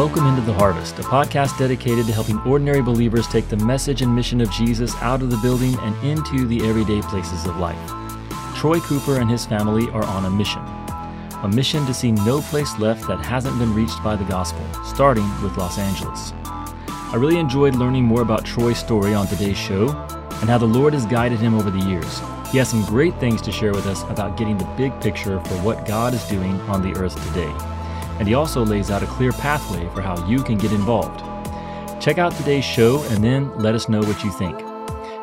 Welcome into the Harvest, a podcast dedicated to helping ordinary believers take the message and mission of Jesus out of the building and into the everyday places of life. Troy Cooper and his family are on a mission. A mission to see no place left that hasn't been reached by the gospel, starting with Los Angeles. I really enjoyed learning more about Troy's story on today's show and how the Lord has guided him over the years. He has some great things to share with us about getting the big picture for what God is doing on the earth today. And he also lays out a clear pathway for how you can get involved. Check out today's show and then let us know what you think.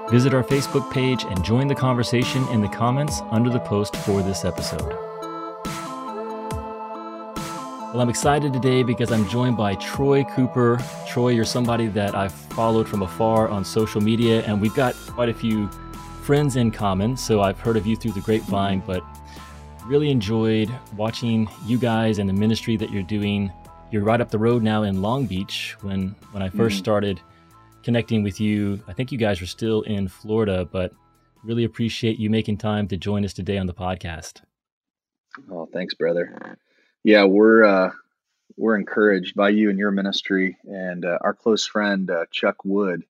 Visit our Facebook page and join the conversation in the comments under the post for this episode. Well, I'm excited today because I'm joined by Troy Cooper. Troy, you're somebody that I've followed from afar on social media, and we've got quite a few friends in common, so I've heard of you through the grapevine, but really enjoyed watching you guys and the ministry that you're doing. You're right up the road now in Long Beach. When when I 1st mm-hmm. started connecting with you, I think you guys were still in Florida, but really appreciate you making time to join us today on the podcast. Oh, thanks, brother. Yeah, we're uh, we're encouraged by you and your ministry, and uh, our close friend uh, Chuck Wood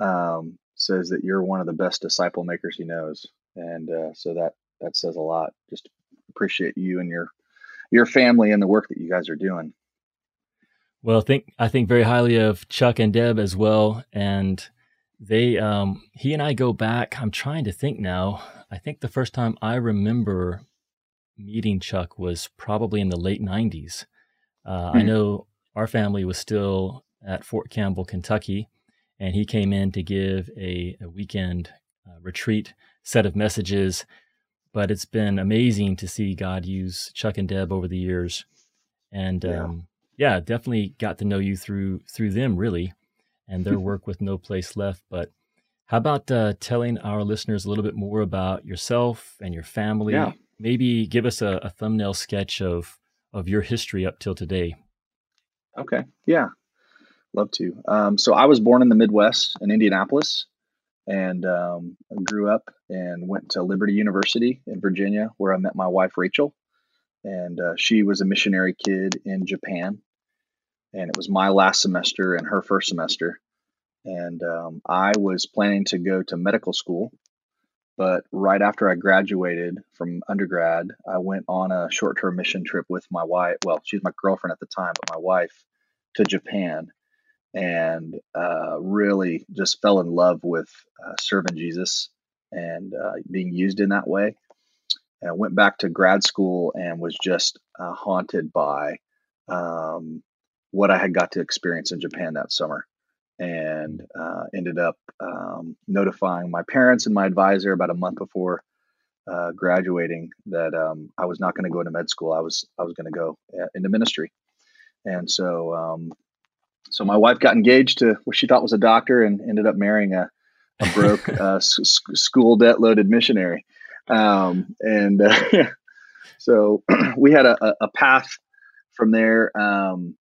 um, says that you're one of the best disciple makers he knows, and uh, so that that says a lot. Just appreciate you and your your family and the work that you guys are doing. Well, think I think very highly of Chuck and Deb as well, and they um, he and I go back. I'm trying to think now. I think the first time I remember meeting Chuck was probably in the late '90s. Uh, mm-hmm. I know our family was still at Fort Campbell, Kentucky, and he came in to give a, a weekend uh, retreat set of messages. But it's been amazing to see God use Chuck and Deb over the years, and yeah, um, yeah definitely got to know you through through them really, and their work with No Place Left. But how about uh, telling our listeners a little bit more about yourself and your family? Yeah. Maybe give us a, a thumbnail sketch of of your history up till today. Okay. Yeah. Love to. Um, so I was born in the Midwest in Indianapolis, and um, grew up and went to Liberty University in Virginia, where I met my wife Rachel, and uh, she was a missionary kid in Japan, and it was my last semester and her first semester, and um, I was planning to go to medical school, but right after I graduated from undergrad, I went on a short-term mission trip with my wife. Well, she's my girlfriend at the time, but my wife to Japan and uh, really just fell in love with uh, serving Jesus and uh, being used in that way. And went back to grad school and was just uh, haunted by um, what I had got to experience in Japan that summer. And uh, ended up um, notifying my parents and my advisor about a month before uh, graduating that um, I was not going to go into med school. I was I was going to go into ministry. And so um, so my wife got engaged to what she thought was a doctor and ended up marrying a, a broke uh, s- school debt loaded missionary. Um, and uh, so we had a, a, path from there. Um,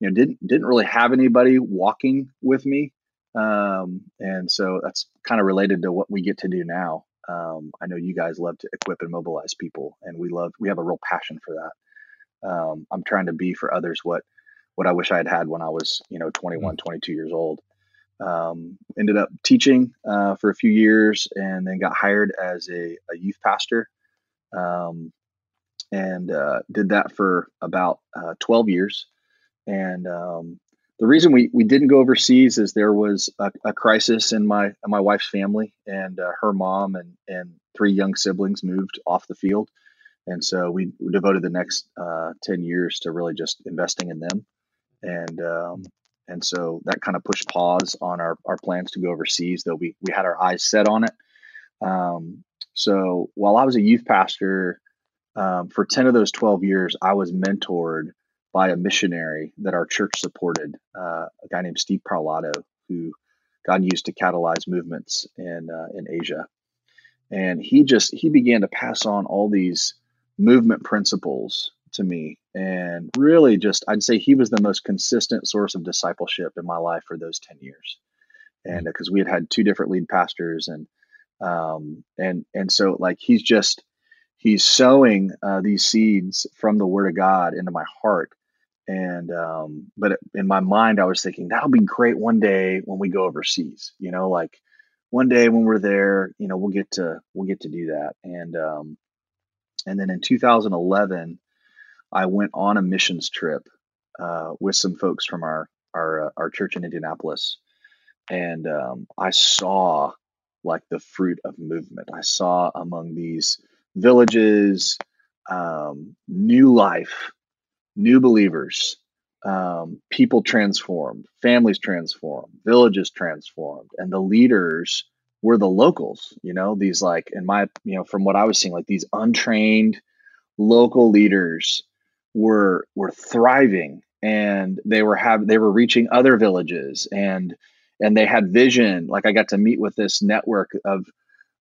you know, didn't didn't really have anybody walking with me, um, and so that's kind of related to what we get to do now. Um, I know you guys love to equip and mobilize people, and we love we have a real passion for that. Um, I'm trying to be for others what what I wish I had had when I was, you know, 21, mm. 22 years old. Um, ended up teaching uh, for a few years and then got hired as a, a youth pastor um, and uh, did that for about uh, 12 years. And um, the reason we, we didn't go overseas is there was a, a crisis in my in my wife's family, and uh, her mom and and three young siblings moved off the field, and so we, devoted the next uh, ten years to really just investing in them and um, and so that kind of pushed pause on our, our plans to go overseas. Though we we had our eyes set on it. Um, so while I was a youth pastor um, for ten of those twelve years, I was mentored by a missionary that our church supported, uh, a guy named Steve Parlato, who God used to catalyze movements in uh, in Asia. And he just he began to pass on all these movement principles to me and really just i'd say he was the most consistent source of discipleship in my life for those 10 years and because mm. we had had two different lead pastors and um and and so like he's just he's sowing uh, these seeds from the word of god into my heart And um, but in my mind, I was thinking that'll be great one day when we go overseas. You know, like one day when we're there, you know, we'll get to we'll get to do that. And um, and then in 2011, I went on a missions trip uh, with some folks from our our uh, our church in Indianapolis, and um, I saw like the fruit of movement. I saw among these villages um, new life, new believers, um, people transformed, families transformed, villages transformed, and the leaders were the locals. You know, these like in my you know from what I was seeing, like these untrained local leaders were were thriving and they were have they were reaching other villages and and they had vision. Like i got to meet with this network of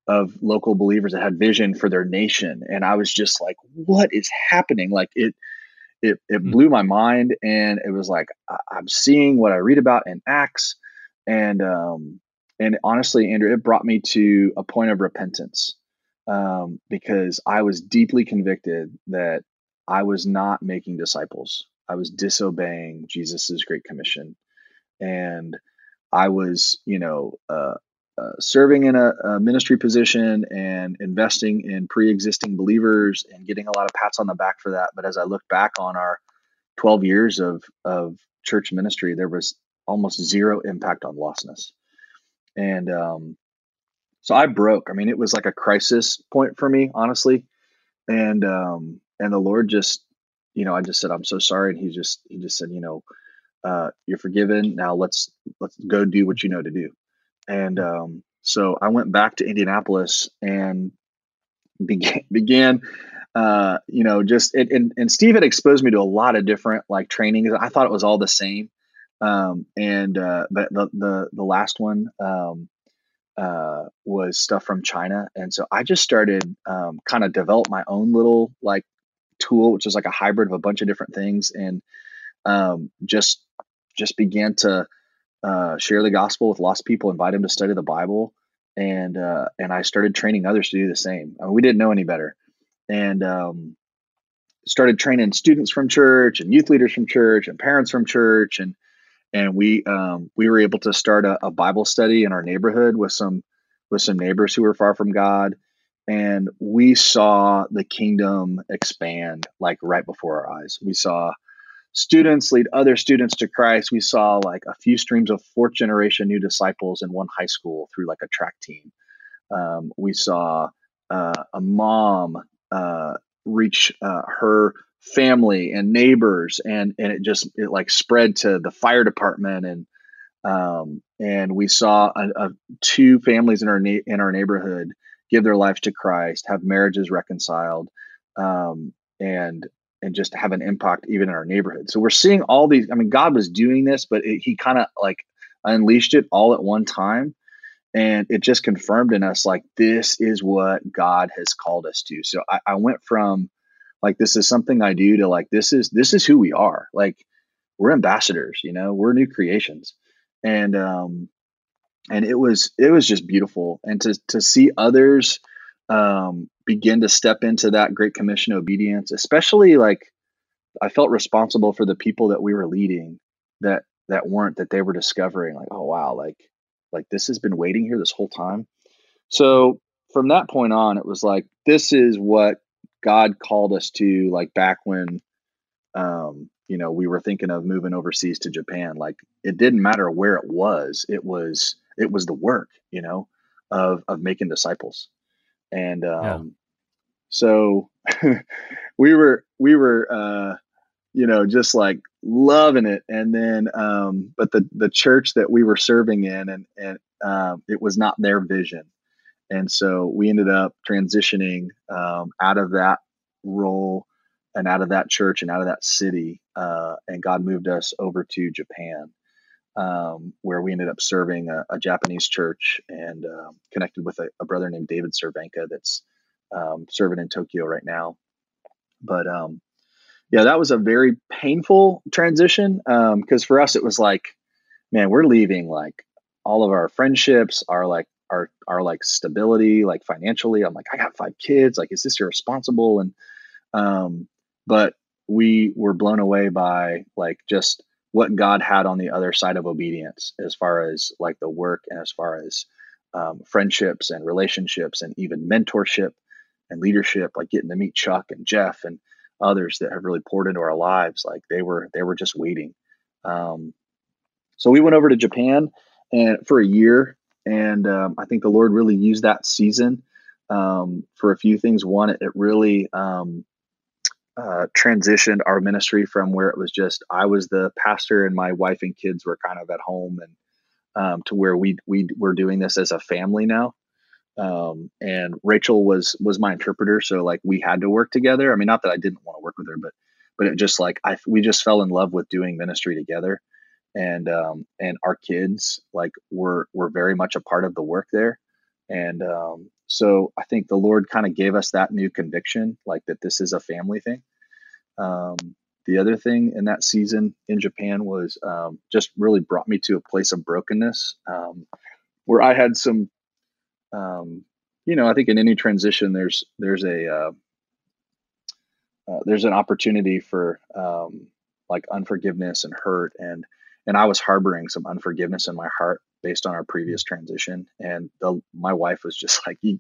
of local believers that had vision for their nation. And i was just like what is happening? Like it it, it hmm. blew my mind and it was like i'm seeing what i read about in acts. And um and honestly andrew it brought me to a point of repentance um, because i was deeply convicted that i was not making disciples i was disobeying jesus's great commission and i was you know uh, uh, serving in a, a, ministry position and investing in pre-existing believers and getting a lot of pats on the back for that. But as I look back on our 12 years of of church ministry, there was almost zero impact on lostness, and um, so I broke. I mean, it was like a crisis point for me, honestly, and um, and the Lord just, you know, I just said, I'm so sorry, and He just He just said, you know, uh, you're forgiven. Now let's let's go do what you know to do and um, so I went back to Indianapolis and began began uh, you know just it, and, and Steve had exposed me to a lot of different like trainings. I thought it was all the same, um, and uh, but the the the last one um, uh, was stuff from China, and so I just started um, kind of develop my own little like tool, which is like a hybrid of a bunch of different things, and um, just just began to uh, share the gospel with lost people, invite them to study the Bible, and uh, and I started training others to do the same. I mean, we didn't know any better, and um, started training students from church and youth leaders from church and parents from church, and and we um, we were able to start a, a Bible study in our neighborhood with some with some neighbors who were far from God, and we saw the kingdom expand like right before our eyes. We saw students lead other students to Christ. We saw like a few streams of fourth generation new disciples in one high school through like a track team. Um, we saw uh, a mom uh, reach uh, her family and neighbors, and and it just it like spread to the fire department and um, and we saw a, a, two families in our na- in our neighborhood give their lives to Christ, have marriages reconciled, um, and and just have an impact even in our neighborhood. So we're seeing all these. I mean, God was doing this, but it, He kind of like unleashed it all at one time, and it just confirmed in us like this is what God has called us to. So I, I went from like this is something I do to like this is this is who we are. Like we're ambassadors, you know, we're new creations, and um, and it was it was just beautiful, and to to see others um, begin to step into that great commission obedience especially like i felt responsible for the people that we were leading that that weren't that they were discovering like oh wow like like this has been waiting here this whole time. So from that point on it was like this is what god called us to like back when um you know we were thinking of moving overseas to japan. Like it didn't matter where it was it was it was the work you know of of making disciples. And um, yeah. so we were we were uh, you know just like loving it. And then um, but the the church that we were serving in and and um, it was not their vision. And so we ended up transitioning um, out of that role and out of that church and out of that city uh, and god moved us over to japan um, where we ended up serving a, a Japanese church and um, connected with a, a, brother named David Cervenka that's um, serving in Tokyo right now. But um, yeah, that was a very painful transition because um, for us it was like, man, we're leaving like all of our friendships, our like our our like stability, like financially. I'm like, I got five kids. Like, is this irresponsible? And um, but we were blown away by like just what God had on the other side of obedience, as far as like the work and as far as um, friendships and relationships and even mentorship and leadership, like getting to meet Chuck and Jeff and others that have really poured into our lives. Like they were they were just waiting. Um, so we went over to Japan and for a year, and um, I think the Lord really used that season um, for a few things. One, it, it really um, uh, transitioned our ministry from where it was just I was the pastor and my wife and kids were kind of at home, and um, to where we we were doing this as a family now. Um, and Rachel was was my interpreter, so like we had to work together. I mean, not that I didn't want to work with her, but but it just like I we just fell in love with doing ministry together, and um, and our kids like were were very much a part of the work there, and um, so I think the Lord kind of gave us that new conviction, like that this is a family thing. Um, the other thing in that season in Japan was um, just really brought me to a place of brokenness um, where I had some, um, you know, I think in any transition, there's there's a uh, uh, there's an opportunity for um, like unforgiveness and hurt and and I was harboring some unforgiveness in my heart based on our previous transition. And the, my wife was just like, "You,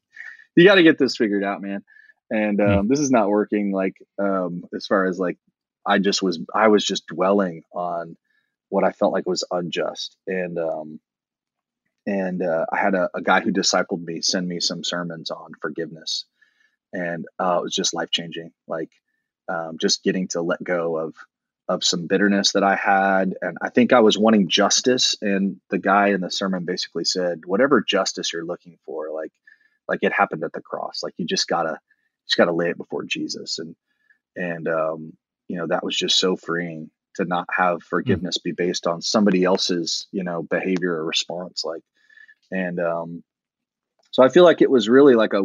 you got to get this figured out, man." And hmm. um, this is not working. Like um, as far as like, I just was, I was just dwelling on what I felt like was unjust. And um, and uh, I had a, a, guy who discipled me send me some sermons on forgiveness, and uh, it was just life changing. Like um, just getting to let go of of some bitterness that I had. And I think I was wanting justice. And the guy in the sermon basically said, whatever justice you're looking for, like, like it happened at the cross. Like you just gotta, just gotta lay it before Jesus. And, and, um, you know, that was just so freeing to not have hmm. forgiveness be based on somebody else's, you know, behavior or response. Like, and, um, so I feel like it was really like a,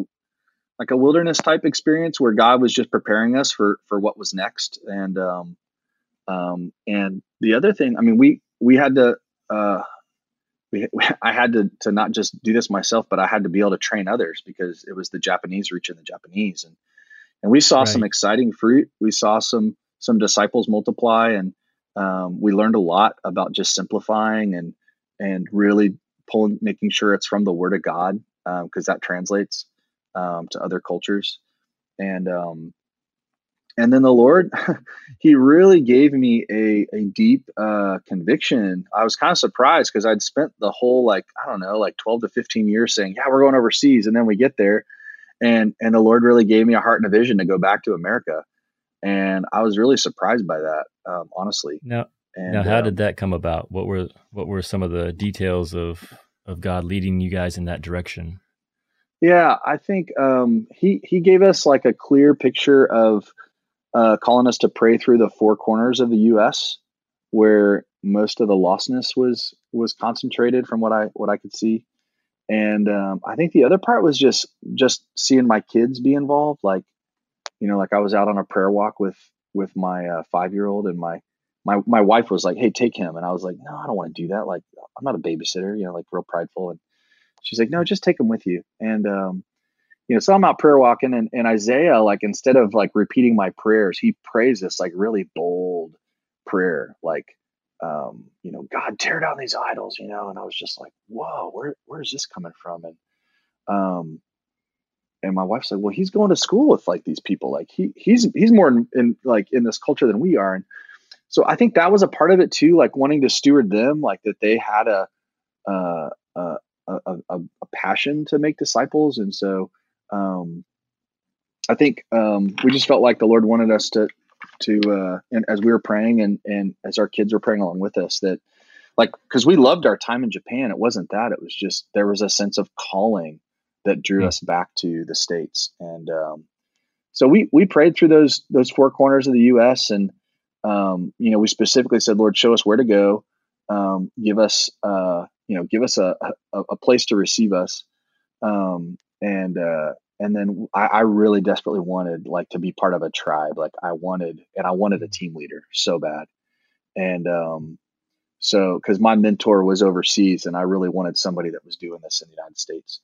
like a wilderness type experience where God was just preparing us for, for what was next. And, um, um, and the other thing, I mean, we we had to. Uh, we, I had to to not just do this myself, but I had to be able to train others because it was the Japanese reaching the Japanese, and and we saw right. some exciting fruit. We saw some some disciples multiply, and um, we learned a lot about just simplifying and and really pulling, making sure it's from the Word of God um because um, that translates um, to other cultures, and um, and then the Lord, He really gave me a a deep uh, conviction. I was kind of surprised because I'd spent the whole like I don't know like twelve to fifteen years saying, "Yeah, we're going overseas," and then we get there, and and the Lord really gave me a heart and a vision to go back to America, and I was really surprised by that, um, honestly. Now, and, now, how um, did that come about? What were what were some of the details of of God leading you guys in that direction? Yeah, I think um, he he gave us like a clear picture of uh, calling us to pray through the four corners of the U.S., where most of the lostness was was concentrated, from what I what I could see. And um, I think the other part was just just seeing my kids be involved. Like, you know, like I was out on a prayer walk with with my uh, five year old, and my my my wife was like, "Hey, take him," and I was like, "No, I don't want to do that. Like, I'm not a babysitter. You know, like real prideful." And she's like, "No, just take him with you." And um, you know, so I'm out prayer walking and, and Isaiah, like instead of like repeating my prayers, he prays this like really bold prayer, like, um, you know, God tear down these idols, you know, and I was just like, whoa, where where's this coming from? And um and my wife said, well, he's going to school with like these people, like he he's he's more in, in like in this culture than we are, and so I think that was a part of it too, like wanting to steward them, like that they had a uh, a, a, a, a passion to make disciples, and so um, I think um, we just felt like the Lord wanted us to to uh, and as we were praying and and as our kids were praying along with us that like because we loved our time in Japan. It wasn't that. It was just there was a sense of calling that drew mm-hmm. us back to the states and um, so we we prayed through those those four corners of the U.S. and um, you know we specifically said, Lord, show us where to go, um, give us uh, you know give us a, a, a place to receive us, um, and uh, and then I, I, really desperately wanted like to be part of a tribe. Like I wanted, and I wanted a team leader so bad, and um, so because my mentor was overseas, and I really wanted somebody that was doing this in the United States,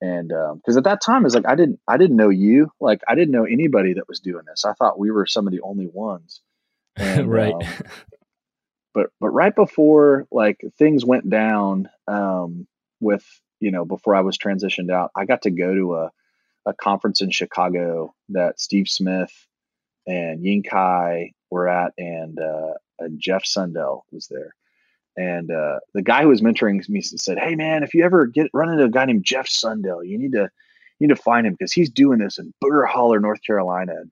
and because um, at that time it's like I didn't I didn't know you like I didn't know anybody that was doing this. I thought we were some of the only ones. And, right. Um, but but right before like things went down um, with you know before I was transitioned out, I got to go to a a conference in Chicago that Steve Smith and Ying Kai were at, and uh, Jeff Sundell was there. And uh, the guy who was mentoring me said, "Hey man, if you ever get run into a guy named Jeff Sundell, you need to you need to find him because he's doing this in Booger Holler, North Carolina." And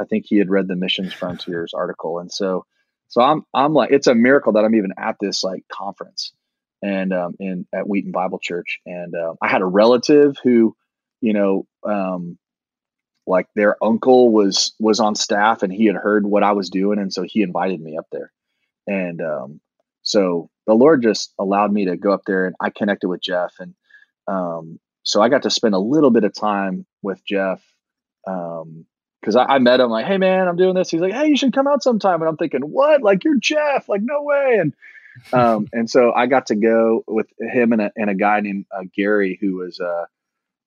I think he had read the Missions Frontiers article, and so so I'm I'm like it's a miracle that I'm even at this like conference and um, in at Wheaton Bible Church, and uh, I had a relative who, you know, um, like their uncle was was on staff and he had heard what I was doing, and so he invited me up there, and um, so the Lord just allowed me to go up there and I connected with Jeff. And um, so I got to spend a little bit of time with Jeff. Um, cause I, I, met him like, Hey man, I'm doing this. He's like, Hey, you should come out sometime. And I'm thinking, what? Like you're Jeff, like no way. And, um, and so I got to go with him and a, and a guy named uh, Gary, who was uh,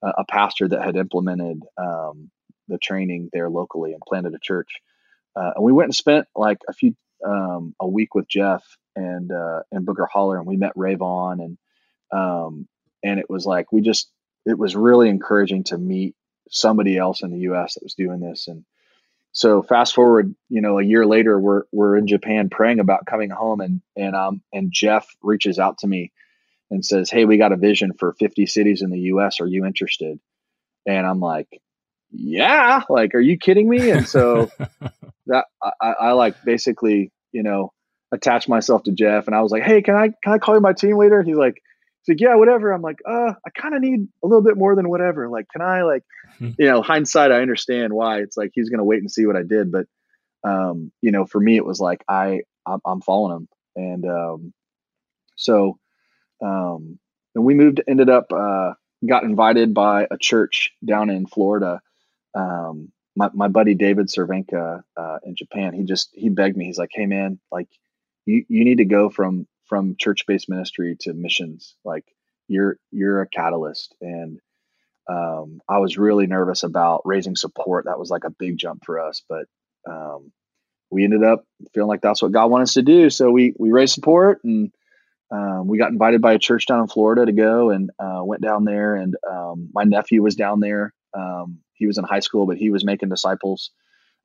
a pastor that had implemented um, the training there locally and planted a church. Uh, and we went and spent like a few um, a week with Jeff and uh, and Booger Holler, and we met Ray Vaughn, and um, and it was like we just it was really encouraging to meet somebody else in the U.S. that was doing this, and so fast forward, you know, a year later, we're we're in Japan praying about coming home, and and um and Jeff reaches out to me and says, "Hey, we got a vision for 50 cities in the U.S. Are you interested?" And I'm like, "Yeah, like, are you kidding me?" And so that I, I like basically, you know, attach myself to Jeff and I was like, Hey, can I can I call you my team leader? He's like, he's like, Yeah, whatever. I'm like, uh, I kind of need a little bit more than whatever. Like, can I like, hmm. you know, hindsight, I understand why. It's like he's gonna wait and see what I did. But um, you know, for me it was like I I'm, I'm following him. And um so um and we moved ended up uh got invited by a church down in Florida. Um my, my buddy David Cervenka uh, in Japan, he just he begged me. He's like, "Hey man, like you you need to go from from church based ministry to missions. Like you're you're a catalyst, and um, I was really nervous about raising support. That was like a big jump for us, but um, we ended up feeling like that's what God wanted us to do. So we we raised support, and um, we got invited by a church down in Florida to go, and uh, went down there. And um, my nephew was down there. Um, he was in high school, but he was making disciples,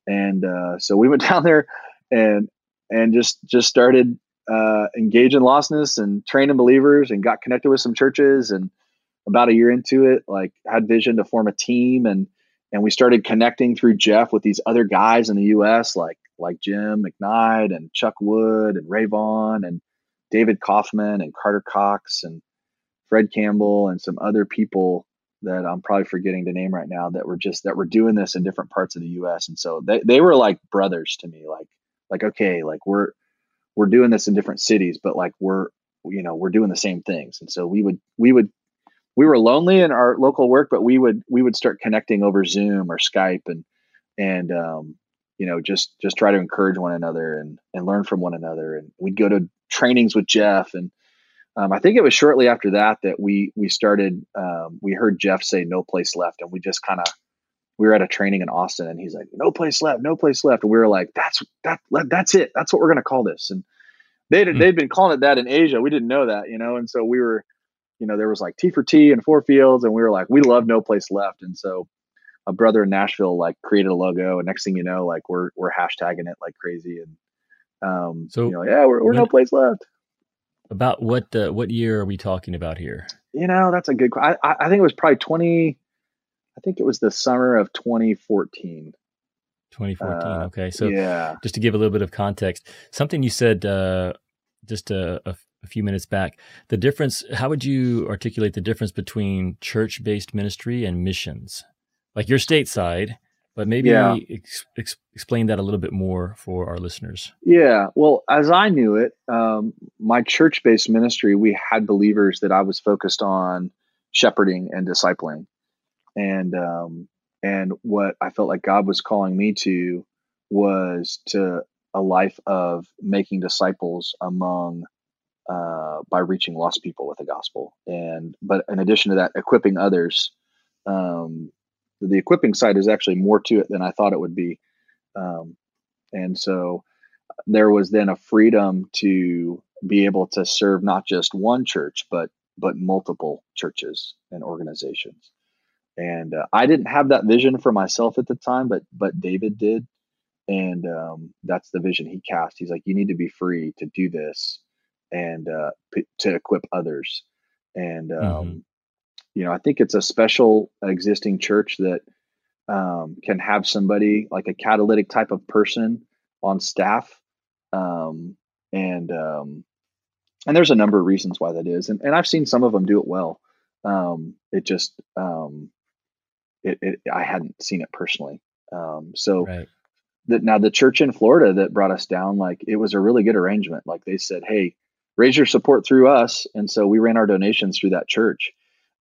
and uh, so we went down there and and just just started uh, engaging lostness and training believers and got connected with some churches. And about a year into it like had vision to form a team. And and we started connecting through jeff with these other guys in the us like like jim mcknight and chuck wood and ray vaughn and david kaufman and carter cox and fred campbell and some other people that i'm probably forgetting to name right now that were just that were doing this in different parts of the us and so they, they were like brothers to me like like okay like we're we're doing this in different cities but like we're you know we're doing the same things. And so we would we would we were lonely in our local work but we would we would start connecting over zoom or skype and and um you know just just try to encourage one another and and learn from one another. And we'd go to trainings with jeff. And um, i think it was shortly after that that we we started um, we heard jeff say no place left and we just kind of we were at a training in Austin and he's like, no place left, no place left. And we were like, that's that that's it. That's what we're gonna call this. And they'd mm-hmm. they'd been calling it that in Asia. We didn't know that, you know. And so we were, you know, there was like T4T and four fields, and we were like, we love no place left. And so a brother in Nashville like created a logo, and next thing you know, like we're we're hashtagging it like crazy. And um, so you know, yeah, we're, we're no place left. About what uh, what year are we talking about here? You know, that's a good. I I think it was probably twenty I think it was the summer of 2014. 2014. Uh, okay. So yeah. just to give a little bit of context, something you said uh, just a, a, a, few minutes back, the difference, how would you articulate the difference between church based ministry and missions? Like your stateside, but maybe yeah. ex, ex, explain that a little bit more for our listeners. Yeah. Well, as I knew it, um, my church based ministry, we had believers that I was focused on shepherding and discipling and um, and what I felt like God was calling me to was to a life of making disciples among uh, by reaching lost people with the gospel, and but in addition to that, equipping others um, the equipping side is actually more to it than I thought it would be. Um, and so there was then a freedom to be able to serve not just one church, but but multiple churches and organizations. And uh, I didn't have that vision for myself at the time, but but David did, and um, that's the vision he cast. He's like, you need to be free to do this, and uh, p- to equip others. And um, mm-hmm. you know, I think it's a special existing church that um, can have somebody like a catalytic type of person on staff, um, and um, and there's a number of reasons why that is, and and I've seen some of them do it well. Um, it just um, it, it I hadn't seen it personally. Um, so right. that now the church in Florida that brought us down, like it was a really good arrangement. Like they said, hey, raise your support through us, and so we ran our donations through that church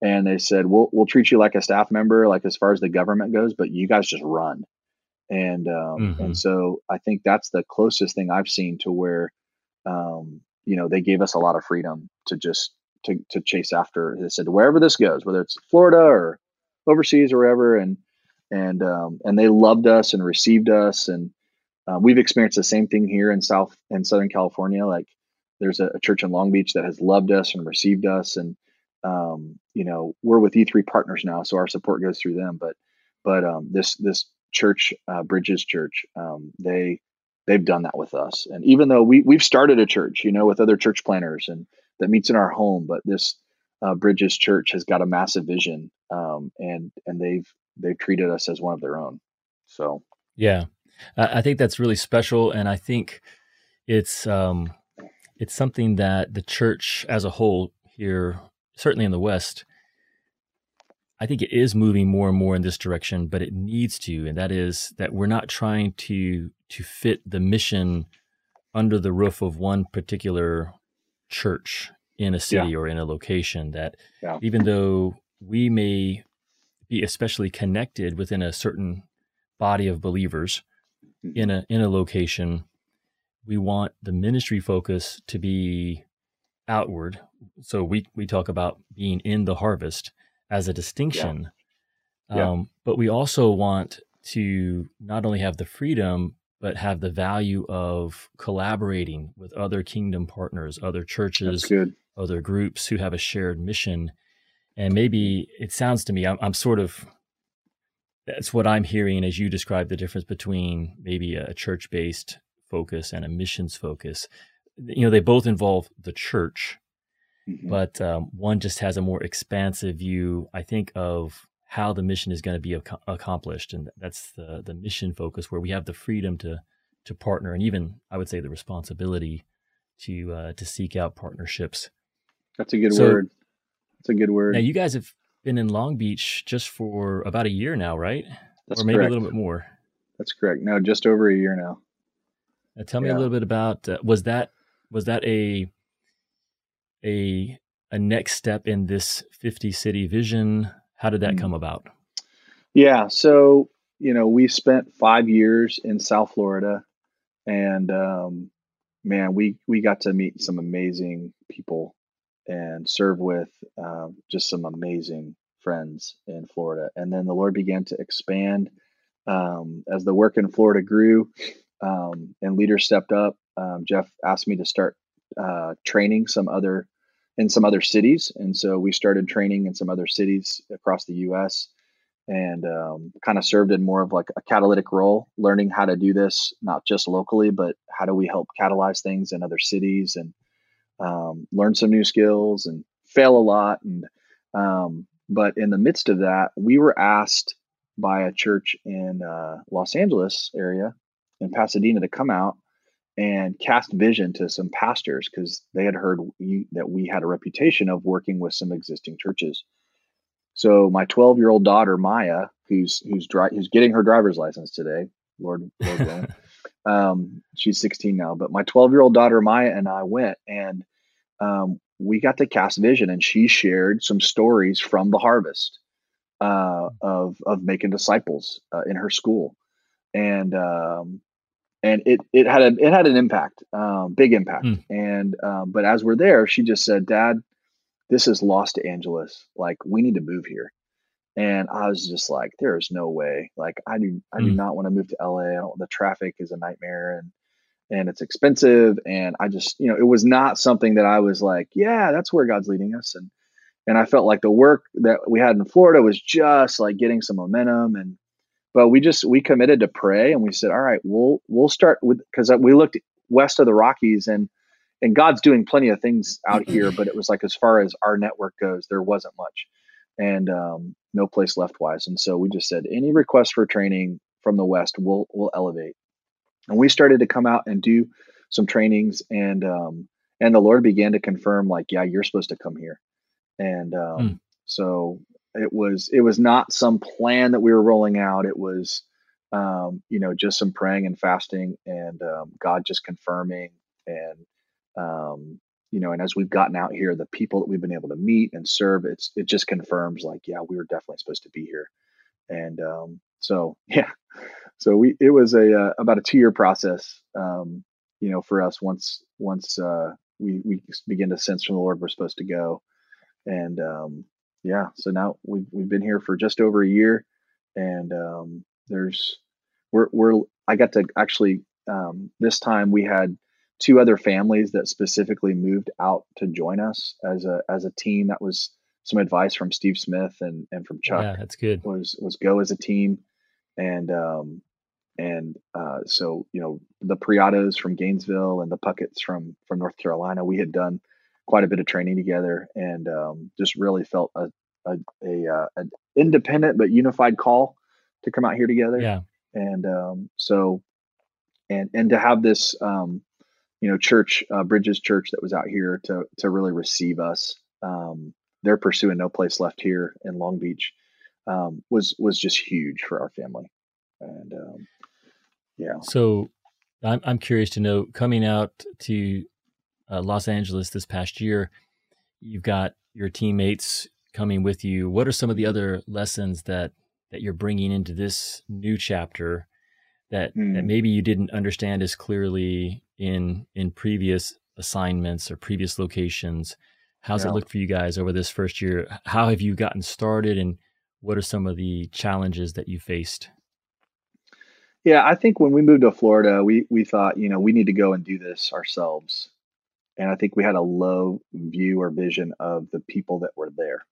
and they said we'll we'll treat you like a staff member like as far as the government goes but you guys just run and um, mm-hmm. and so i think that's the closest thing i've seen to where um, you know they gave us a lot of freedom to just to, to chase after they said wherever this goes whether it's florida or overseas or wherever and and um, and they loved us and received us and uh, we've experienced the same thing here in south in southern california like there's a, a church in long beach that has loved us and received us and um, you know, we're with E3 partners now, so our support goes through them. But but um, this this church, uh, Bridges Church, um, they they've done that with us. And even though we we've started a church, you know, with other church planners and that meets in our home, but this uh, Bridges Church has got a massive vision, um, and and they've they've treated us as one of their own. So yeah, I think that's really special, and I think it's um, it's something that the church as a whole here certainly in the West, I think it is moving more and more in this direction, but it needs to, and that is that we're not trying to to fit the mission under the roof of one particular church in a city yeah. or in a location. That yeah. even though we may be especially connected within a certain body of believers mm-hmm. in a in a location, we want the ministry focus to be outward. So we we talk about being in the harvest as a distinction. Yeah. Um, but we also want to not only have the freedom, but have the value of collaborating with other kingdom partners, other churches, other groups who have a shared mission. And maybe it sounds to me, I'm, I'm sort of, that's what I'm hearing as you describe the difference between maybe a church based focus and a missions focus you know they both involve the church mm-hmm. but um, one just has a more expansive view i think of how the mission is going to be ac- accomplished and that's the the mission focus where we have the freedom to to partner and even i would say the responsibility to uh, to seek out partnerships that's a good so, word that's a good word now you guys have been in long beach just for about a year now right that's or maybe correct. a little bit more that's correct no just over a year now now, tell me yeah. a little bit about uh, was that was that a a a next step in this 50 city vision? How did that mm-hmm. come about? Yeah, so you know, we spent five years in South Florida, and um, man, we we got to meet some amazing people and serve with um, just some amazing friends in Florida. And then the Lord began to expand um, as the work in Florida grew, um, and leaders stepped up um, Jeff asked me to start uh, training some other in some other cities, and so we started training in some other cities across the U.S. and um, kind of served in more of like a catalytic role, learning how to do this not just locally, but how do we help catalyze things in other cities and um, learn some new skills and fail a lot. And um, but in the midst of that, we were asked by a church in uh, Los Angeles area in Pasadena to come out and cast vision to some pastors because they had heard that we had a reputation of working with some existing churches. So my 12 year old daughter Maya, who's who's dri- who's getting her driver's license today, Lord, Lord um, she's 16 now. But my 12 year old daughter Maya and I went and um, we got to cast vision, and she shared some stories from the harvest uh, of of making disciples uh, in her school, and um, and it it had a it had an impact, um, big impact. Mm. And um, but as we're there, she just said, "Dad, this is Los Angeles. Like we need to move here." And I was just like, there is no way. Like I do, I do Mm. not want to move to LA. I don't, the traffic is a nightmare and and it's expensive. And I just, you know, it was not something that I was like, yeah, that's where God's leading us. And and I felt like the work that we had in Florida was just like getting some momentum and but we just we committed to pray and we said all right we'll we'll start with because we looked west of the rockies and and god's doing plenty of things out here but it was like as far as our network goes there wasn't much and um, no place left wise. And so we just said any request for training from the west we'll we'll elevate. And we started to come out and do some trainings and um, and the lord began to confirm like yeah you're supposed to come here. And um, Mm. so it was it was not some plan that we were rolling out. It was um, you know just some praying and fasting and um, god just confirming and um, you know and as we've gotten out here the people that we've been able to meet and serve it's it just confirms like yeah we were definitely supposed to be here. And um, so yeah. So we it was a uh, about a two year process um, you know for us once once uh, we we begin to sense from the lord we're supposed to go. And um, yeah, so now we've we've been here for just over a year, and um, there's we're we're I got to actually um, this time we had two other families that specifically moved out to join us as a as a team. That was some advice from Steve Smith and and from Chuck Yeah, that's good. was was go as a team, and um, and uh, so you know the Priatos from Gainesville and the Puckets from from North Carolina. We had done quite a bit of training together, and um, just really felt a a, a uh, an independent but unified call to come out here together. Yeah. And um, so, and and to have this um, you know church uh, Bridges Church that was out here to to really receive us. Um, they're pursuing no place left here in Long Beach. Um, was was just huge for our family, and um, yeah, So I'm I'm curious to know coming out to uh, Los Angeles this past year, you've got your teammates coming with you. What are some of the other lessons that that you're bringing into this new chapter that that Hmm. maybe you didn't understand as clearly in in previous assignments or previous locations? How's it Yeah. look for you guys over this first year? How have you gotten started and what are some of the challenges that you faced? Yeah, I think when we moved to Florida, we we thought, you know, we need to go and do this ourselves. And I think we had a low view or vision of the people that were there.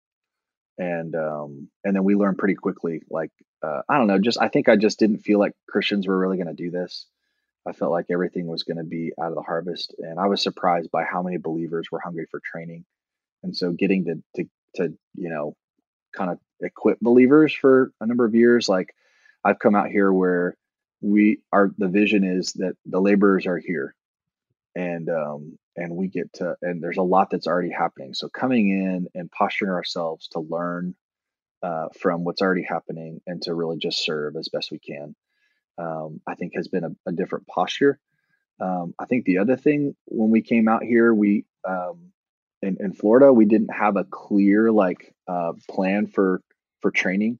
And um and then we learned pretty quickly like uh, I don't know, just I think I just didn't feel like Christians were really going to do this. I felt like everything was going to be out of the harvest and I was surprised by how many believers were hungry for training. And so getting to to to, you know, kind of equip believers for a number of years like I've come out here where we are the vision is that the laborers are here. And um and we get to and there's a lot that's already happening. So coming in and posturing ourselves to learn uh, from what's already happening and to really just serve as best we can um, i think has been a, a different posture. Um, i think the other thing when we came out here we um, in, in florida we didn't have a clear like uh, plan for for training.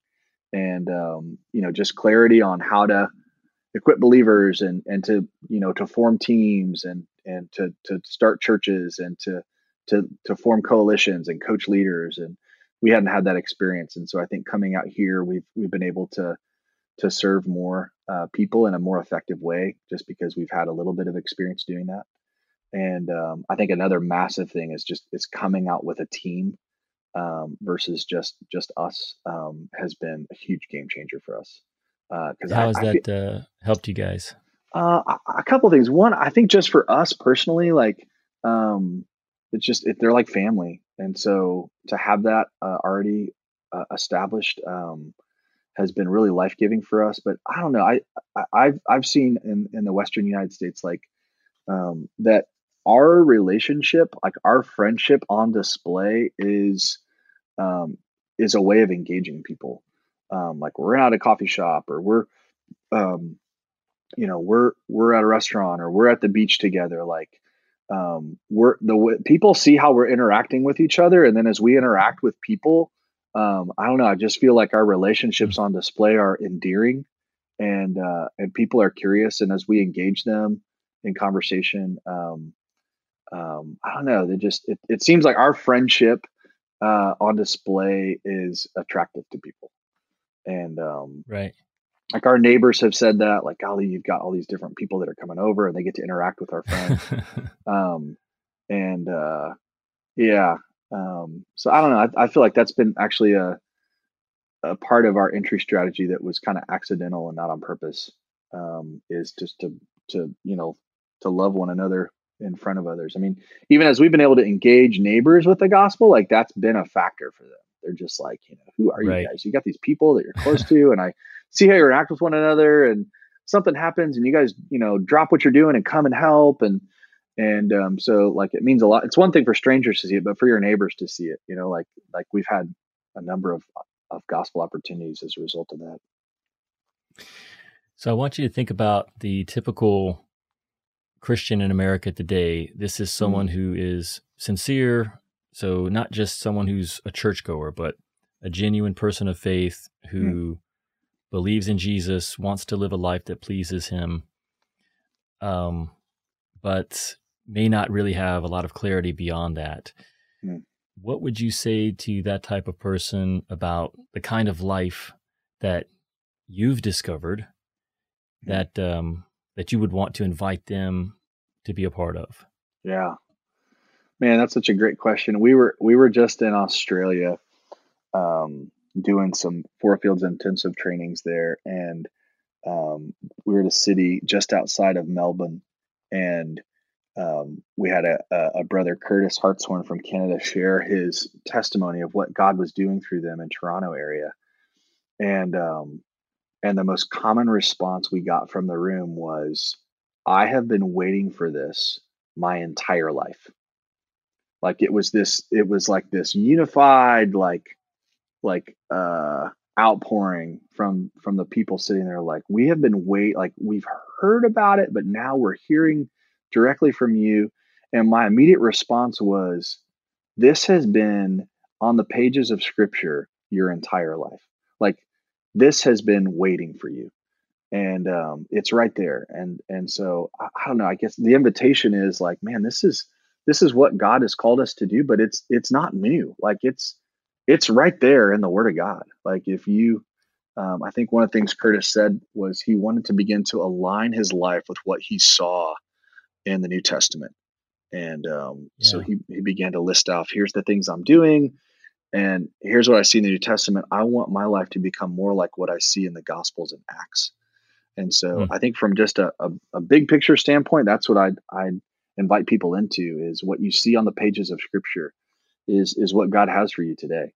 And um, you know just clarity on how to equip believers and and to you know to form teams and and to to start churches and to to to form coalitions and coach leaders. And we hadn't had that experience. And so I think coming out here we've we've been able to to serve more uh, people in a more effective way just because we've had a little bit of experience doing that and um, I think another massive thing is just is coming out with a team um, versus just just us um, has been a huge game changer for us because How I, has I feel, that uh, helped you guys? uh, a, a couple things. One, I think just for us personally, like um, it's just it, they're like family, and so to have that uh, already uh, established um, has been really life giving for us. But I don't know, I, I I've I've seen in in the Western United States like um, that our relationship, like our friendship on display, is um, is a way of engaging people. Um, like we're at a coffee shop or we're um, you know we're we're at a restaurant or we're at the beach together like um we're the people see how we're interacting with each other and then as we interact with people um i don't know i just feel like our relationships on display are endearing and uh and people are curious and as we engage them in conversation um um i don't know they just it, it seems like our friendship uh, on display is attractive to people, and um, right. Like our neighbors have said that, like, golly, you've got all these different people that are coming over, and they get to interact with our friends. um, and uh, yeah, um, so I don't know. I, I feel like that's been actually a a part of our entry strategy that was kind of accidental and not on purpose. Um, is just to to you know to love one another in front of others. I mean, even as we've been able to engage neighbors with the gospel, like that's been a factor for them. They're just like, you know, who are you guys? You got these people that you're close to, and I see how you interact with one another, and something happens, and you guys, you know, drop what you're doing and come and help, and and um, so like it means a lot. It's one thing for strangers to see it, but for your neighbors to see it, you know, like like we've had a number of of gospel opportunities as a result of that. So I want you to think about the typical Christian in America today. This is someone mm-hmm. who is sincere, so not just someone who's a churchgoer, but a genuine person of faith who mm-hmm. believes in Jesus, wants to live a life that pleases him. Um, but may not really have a lot of clarity beyond that. Mm. What would you say to that type of person about the kind of life that you've discovered hmm. that um, that you would want to invite them to be a part of? Yeah, man, that's such a great question. We were we were just in Australia um, doing some four fields intensive trainings there, and um, we were at a city just outside of Melbourne, and um, we had a, a, brother Curtis Hartshorn from Canada share his testimony of what God was doing through them in Toronto area, and um, and the most common response we got from the room was, "I have been waiting for this my entire life." Like it was this, it was like this unified, like like uh, outpouring from from the people sitting there. Like we have been wait, like we've heard about it, but now we're hearing directly from you. And my immediate response was, This has been on the pages of scripture your entire life. Like this has been waiting for you. And um, it's right there. And and so I, I don't know. I guess the invitation is like, man, this is this is what God has called us to do, but it's it's not new. Like it's it's right there in the Word of God. Like if you, um, I think one of the things Curtis said was he wanted to begin to align his life with what he saw in the New Testament. And um, yeah. so he, he began to list off here's the things I'm doing, and here's what I see in the New Testament. I want my life to become more like what I see in the Gospels and Acts. And so mm. I think from just a, a, a, big picture standpoint, that's what I'd, I'd invite people into is what you see on the pages of Scripture is is what God has for you today.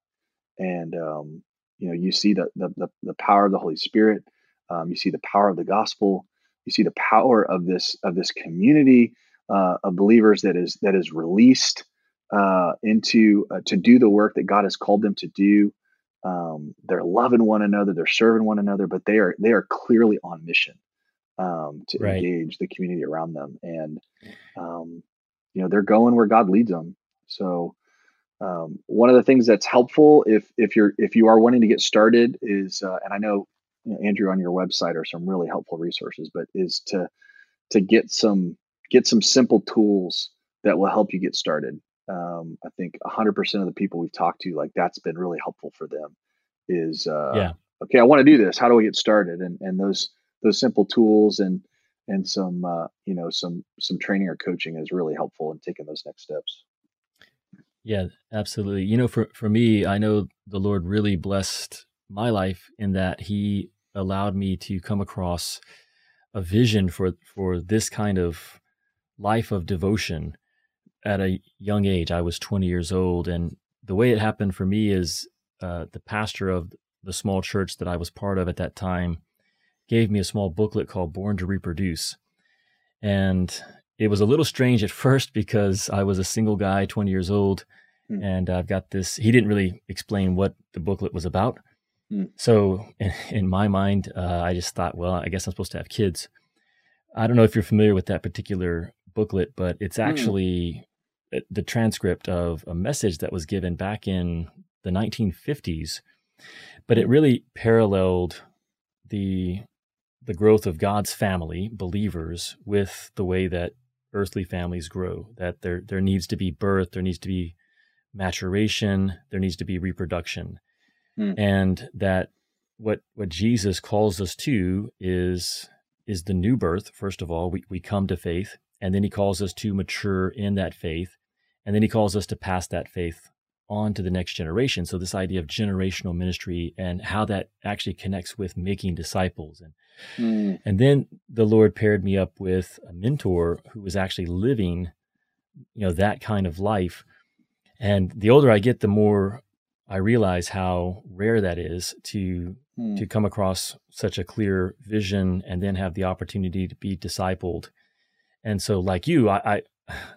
And um, you know, you see the, the the, the power of the Holy Spirit. Um, you see the power of the gospel you see the power of this of this community uh, of believers that is that is released uh, into uh, to do the work that God has called them to do. Um, they're loving one another, they're serving one another, but they are they are clearly on mission um, to right. engage the community around them, and um, you know they're going where God leads them. So um, one of the things that's helpful if if you're if you are wanting to get started is, uh, and I know you know, Andrew, on your website are some really helpful resources, but is to to get some get some simple tools that will help you get started. Um, I think 100% of the people we've talked to, like that's been really helpful for them. Is uh, yeah, okay, I want to do this. How do I get started? And and those those simple tools and and some uh, you know some some training or coaching is really helpful in taking those next steps. Yeah, absolutely. You know, for for me, I know the Lord really blessed my life in that He allowed me to come across a vision for for this kind of life of devotion at a young age. I was 20 years old, and the way it happened for me is uh, the pastor of the small church that I was part of at that time gave me a small booklet called Born to Reproduce. And it was a little strange at first because I was a single guy, 20 years old, hmm. and I've got this. He didn't really explain what the booklet was about, Mm. So in, in, my mind, uh, I just thought, well, I guess I'm supposed to have kids. I don't know if you're familiar with that particular booklet, but it's hmm. actually mm. the transcript of a message that was given back in the 1950s, but it hmm. really paralleled the the growth of God's family, believers, with the way that earthly families grow. That there there needs to be birth, there needs to be maturation, there needs to be reproduction. Hmm. And that what what Jesus calls us to is is the new birth. First of all, we, we come to faith, and then he calls us to mature in that faith, and then he calls us to pass that faith on to the next generation. So this idea of generational ministry and how that actually connects with making disciples. And Mm. and then the Lord paired me up with a mentor who was actually living, you know, that kind of life. And the older I get, the more I realize how rare that is to Mm. to come across such a clear vision and then have the opportunity to be discipled. And so, like you, I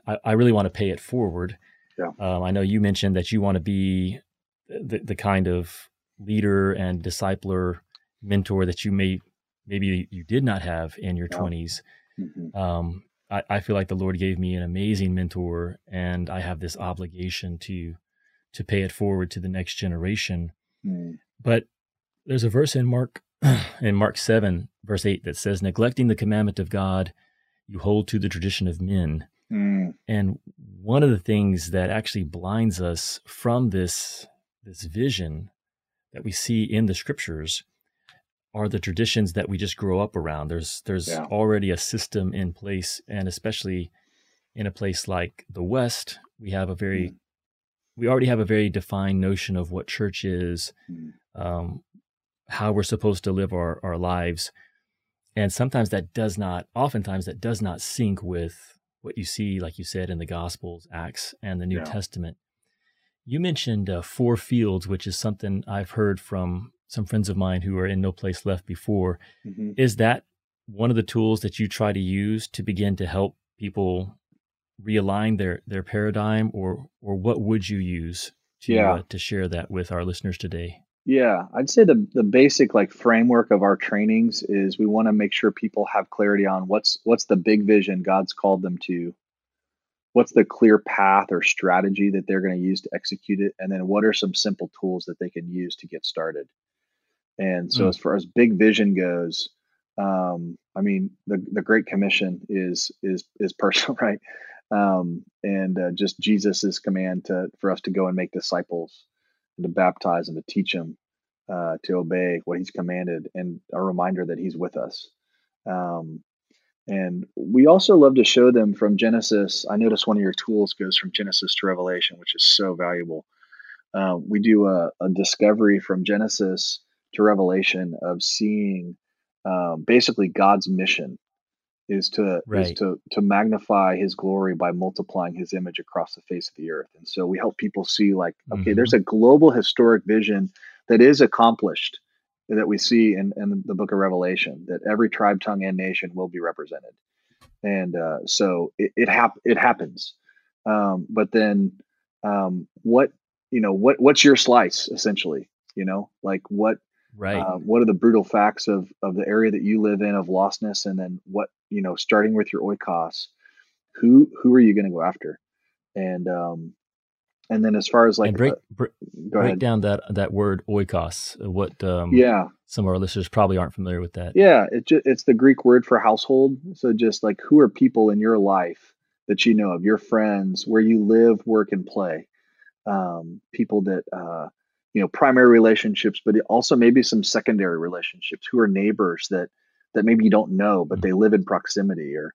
I, I really want to pay it forward. Yeah. Um, I know you mentioned that you want to be the, the kind of leader and discipler mentor that you may maybe you did not have in your Yeah. 20s. Mhm. Um, I, I feel like the Lord gave me an amazing mentor, and I have this obligation to to pay it forward to the next generation. Mm. But there's a verse in Mark in Mark 7 verse 8 that says neglecting the commandment of God you hold to the tradition of men Mm. and one of the things that actually blinds us from this this vision that we see in the scriptures are the traditions that we just grow up around there's there's Yeah. already a system in place and especially in a place like the west we have a very Mm. We already have a very defined notion of what church is Mm. um, how we're supposed to live our, our lives. And sometimes that does not, oftentimes that does not sync with what you see, like you said, in the Gospels, Acts, and the New Yeah. Testament. You mentioned uh, four fields, which is something I've heard from some friends of mine who are in No Place Left before. Mhm. Is that one of the tools that you try to use to begin to help people realign their their paradigm, or or what would you use to Yeah. uh, to share that with our listeners today? Yeah, I'd say the the basic like framework of our trainings is we want to make sure people have clarity on what's what's the big vision God's called them to, what's the clear path or strategy that they're going to use to execute it, and then what are some simple tools that they can use to get started. And so, Mm. as far as big vision goes, um, I mean the the Great Commission is is is personal, right? Um, and uh, just Jesus's command to for us to go and make disciples and to baptize and to teach them uh, to obey what he's commanded and a reminder that he's with us. Um, and we also love to show them from genesis. I notice one of your tools goes from genesis to revelation which is so valuable. Uh, we do a, a discovery from genesis to revelation of seeing um, basically god's mission is to is to to magnify his glory by multiplying his image across the face of the earth. And so we help people see like, okay, Mhm. there's a global historic vision that is accomplished that we see in, in the book of Revelation, that every tribe, tongue, and nation will be represented. And uh, so it it, hap- it happens. Um, but then um, what you know what what's your slice essentially? You know, like what Right. uh, what are the brutal facts of of the area that you live in of lostness, and then what you know, starting with your oikos, who who are you going to go after, and um, and then as far as like and break uh, go break ahead, down that that word oikos. uh, What um, yeah, some of our listeners probably aren't familiar with that. yeah, it ju- it's the Greek word for household. So just like who are people in your life that you know of, your friends, where you live, work, and play, um, people that uh, you know, primary relationships, but also maybe some secondary relationships. Who are neighbors that that maybe you don't know, but they live in proximity, or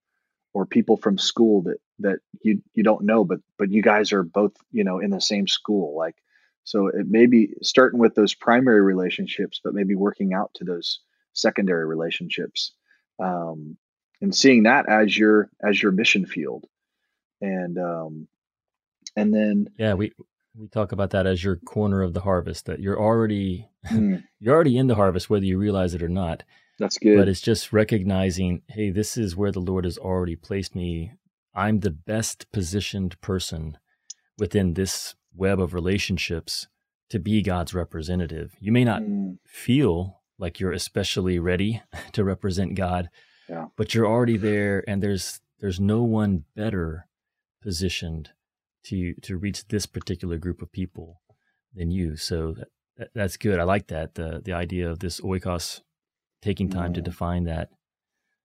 or people from school that that you you don't know, but but you guys are both you know in the same school, like. So it may be starting with those primary relationships, but maybe working out to those secondary relationships, um, and seeing that as your as your mission field, and um, and then Yeah, we we talk about that as your corner of the harvest. That you're already hmm, you're already in the harvest, whether you realize it or not. That's good. But it's just recognizing, hey, this is where the Lord has already placed me. I'm the best positioned person within this web of relationships to be God's representative. You may not Mm, feel like you're especially ready to represent God, Yeah. but you're already there, and there's there's no one better positioned to to reach this particular group of people than you. So that, that, that's good. I like that the the idea of this oikos taking time to Mm. define that.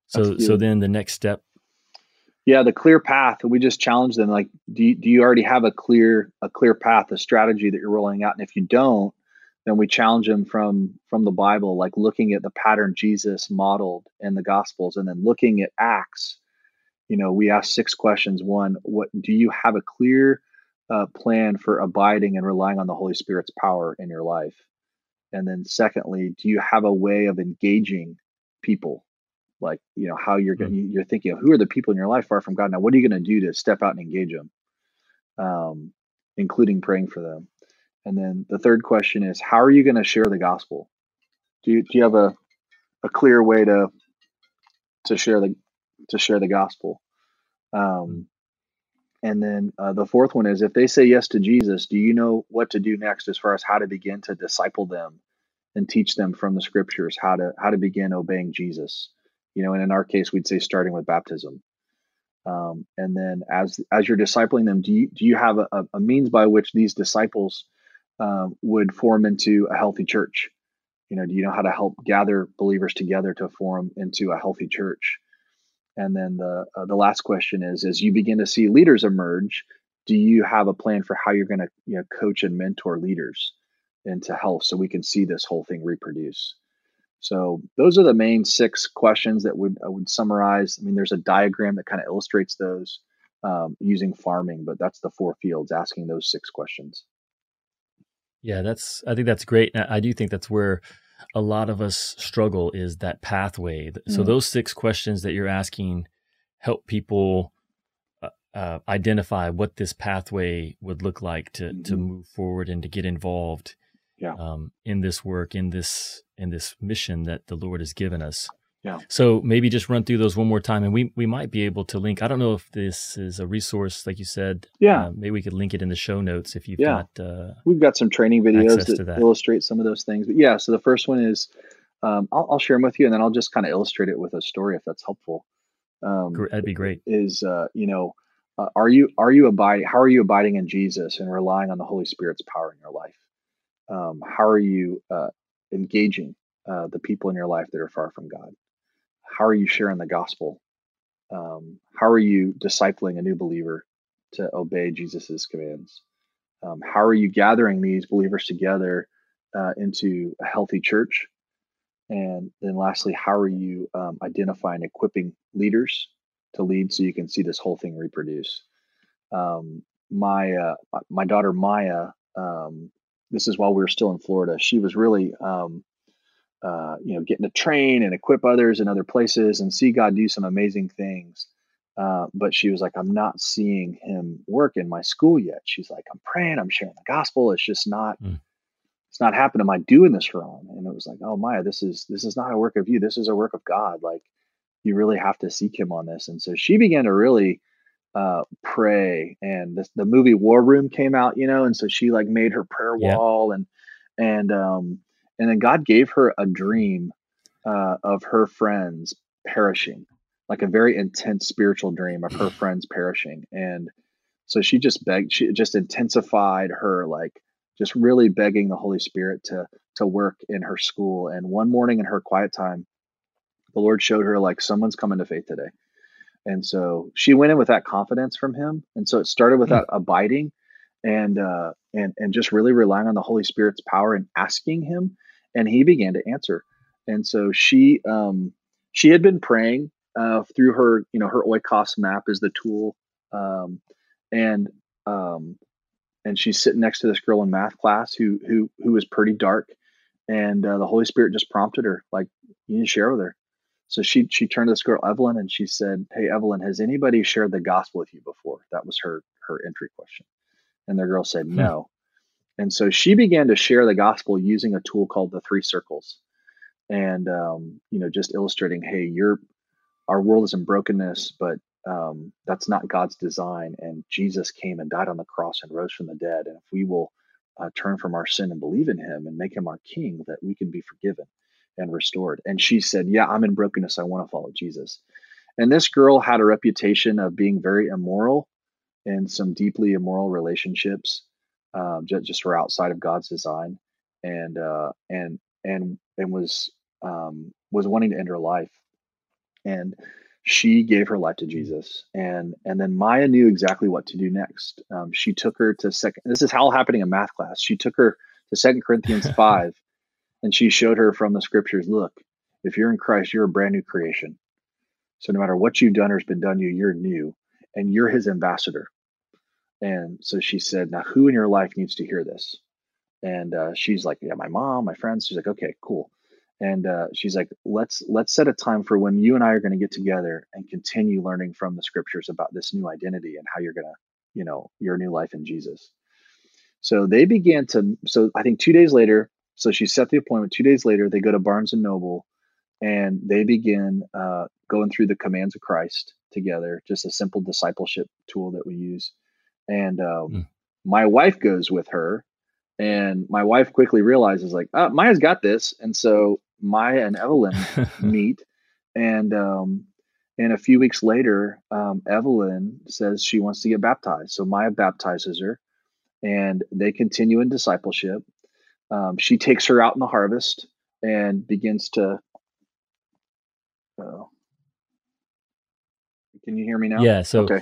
So so then the next step. Yeah, the clear path. We just challenge them like, do you, do you already have a clear a clear path, a strategy that you're rolling out? And if you don't, then we challenge them from from the Bible, like looking at the pattern Jesus modeled in the Gospels, and then looking at Acts. You know, we ask six questions. One, what do you have a clear uh, plan for abiding and relying on the Holy Spirit's power in your life? And then, secondly, do you have a way of engaging people? Like, you know, how you're going, mm-hmm. you're thinking, of who are the people in your life far from God? Now, what are you going to do to step out and engage them, um, including praying for them? And then the third question is, how are you going to share the gospel? Do you do you have a a clear way to to share the to share the gospel? Um, and then uh, the fourth one is if they say yes to Jesus, do you know what to do next as far as how to begin to disciple them and teach them from the scriptures how to how to begin obeying Jesus? You know, and in our case, we'd say starting with baptism. Um, and then as as you're discipling them, do you do you have a, a means by which these disciples um, would form into a healthy church? You know, do you know how to help gather believers together to form into a healthy church? And then the uh, the last question is: as you begin to see leaders emerge, do you have a plan for how you're going to you know, coach and mentor leaders into health so we can see this whole thing reproduce? So those are the main six questions that would I would summarize. I mean, there's a diagram that kind of illustrates those um, using farming, but that's the four fields asking those six questions. Yeah, that's I think that's great. I do think that's where a lot of us struggle is that pathway. So mm-hmm. those six questions that you're asking help people uh, uh, identify what this pathway would look like to mm-hmm. to move forward and to get involved yeah. um, in this work in this in this mission that the Lord has given us. Yeah. So maybe just run through those one more time, and we we might be able to link. I don't know if this is a resource, like you said. Yeah. Uh, maybe we could link it in the show notes if you've yeah. got. Uh, We've got some training videos that, that, illustrate some of those things. But yeah, so the first one is, um, I'll, I'll, share them with you, and then I'll just kind of illustrate it with a story if that's helpful. Um, That'd be great. Is uh, you know, uh, are you are you abiding? How are you abiding in Jesus and relying on the Holy Spirit's power in your life? Um, how are you uh, engaging uh, the people in your life that are far from God? How are you sharing the gospel? Um, how are you discipling a new believer to obey Jesus's commands? Um, how are you gathering these believers together uh, into a healthy church? And then lastly, how are you um, identifying, equipping leaders to lead so you can see this whole thing reproduce? Um, my uh, my daughter Maya, um, this is while we were still in Florida. She was really um, uh, you know, getting to train and equip others in other places and see God do some amazing things. Uh, but she was like, I'm not seeing him work in my school yet. She's like, I'm praying, I'm sharing the gospel. It's just not, mm. it's not happening. Am I doing this wrong? And it was like, oh Maya, this is this is not a work of you. This is a work of God. Like you really have to seek him on this. And so she began to really uh, pray. And this, the movie War Room came out, you know, and so she like made her prayer yeah. wall and and um and then God gave her a dream uh, of her friends perishing, like a very intense spiritual dream of her friends perishing. And so she just begged, she just intensified her, like just really begging the Holy Spirit to to work in her school. And one morning in her quiet time, the Lord showed her like someone's coming to faith today. And so she went in with that confidence from him. And so it started with mm. that abiding and uh and and just really relying on the Holy Spirit's power and asking him and he began to answer. And so she um, she had been praying uh, through her, you know, her Oikos map is the tool, um, and um, and she's sitting next to this girl in math class who who who was pretty dark, and uh, the Holy Spirit just prompted her, like, you need to share with her. So she she turned to this girl Evelyn and she said, "Hey Evelyn, has anybody shared the gospel with you before?" That was her her entry question, and the girl said, hmm. "No." And so she began to share the gospel using a tool called the three circles. And, um, you know, just illustrating, hey, you're, our world is in brokenness, but um, that's not God's design. And Jesus came and died on the cross and rose from the dead. And if we will uh, turn from our sin and believe in him and make him our king, that we can be forgiven and restored. And she said, Yeah, I'm in brokenness. I want to follow Jesus. And this girl had a reputation of being very immoral in some deeply immoral relationships um, just, just for outside of God's design, and uh, and and and was um, was wanting to end her life. And she gave her life to Jesus, and and then Maya knew exactly what to do next. Um, she took her to second. This is all happening in math class. She took her to Second Corinthians five, and she showed her from the scriptures. Look, if you're in Christ, you're a brand new creation. So no matter what you've done or has been done to you, you're new, and you're His ambassador. And so she said, "Now, who in your life needs to hear this?" And uh, she's like, "Yeah, my mom, my friends." She's like, "Okay, cool." and uh, she's like let's let's set a time for when you and i are going to get together and continue learning from the scriptures about this new identity and how you're going to you know your new life in jesus so they began to so i think two days later so she set the appointment two days later they go to barnes and noble and they begin uh, going through the commands of christ together just a simple discipleship tool that we use and um, mm. my wife goes with her and my wife quickly realizes like oh, maya's got this and so Maya and Evelyn meet, and um, and a few weeks later, um, Evelyn says she wants to get baptized. So Maya baptizes her, and they continue in discipleship. Um, she takes her out in the harvest and begins to. Uh, can you hear me now? Yeah. So. Okay.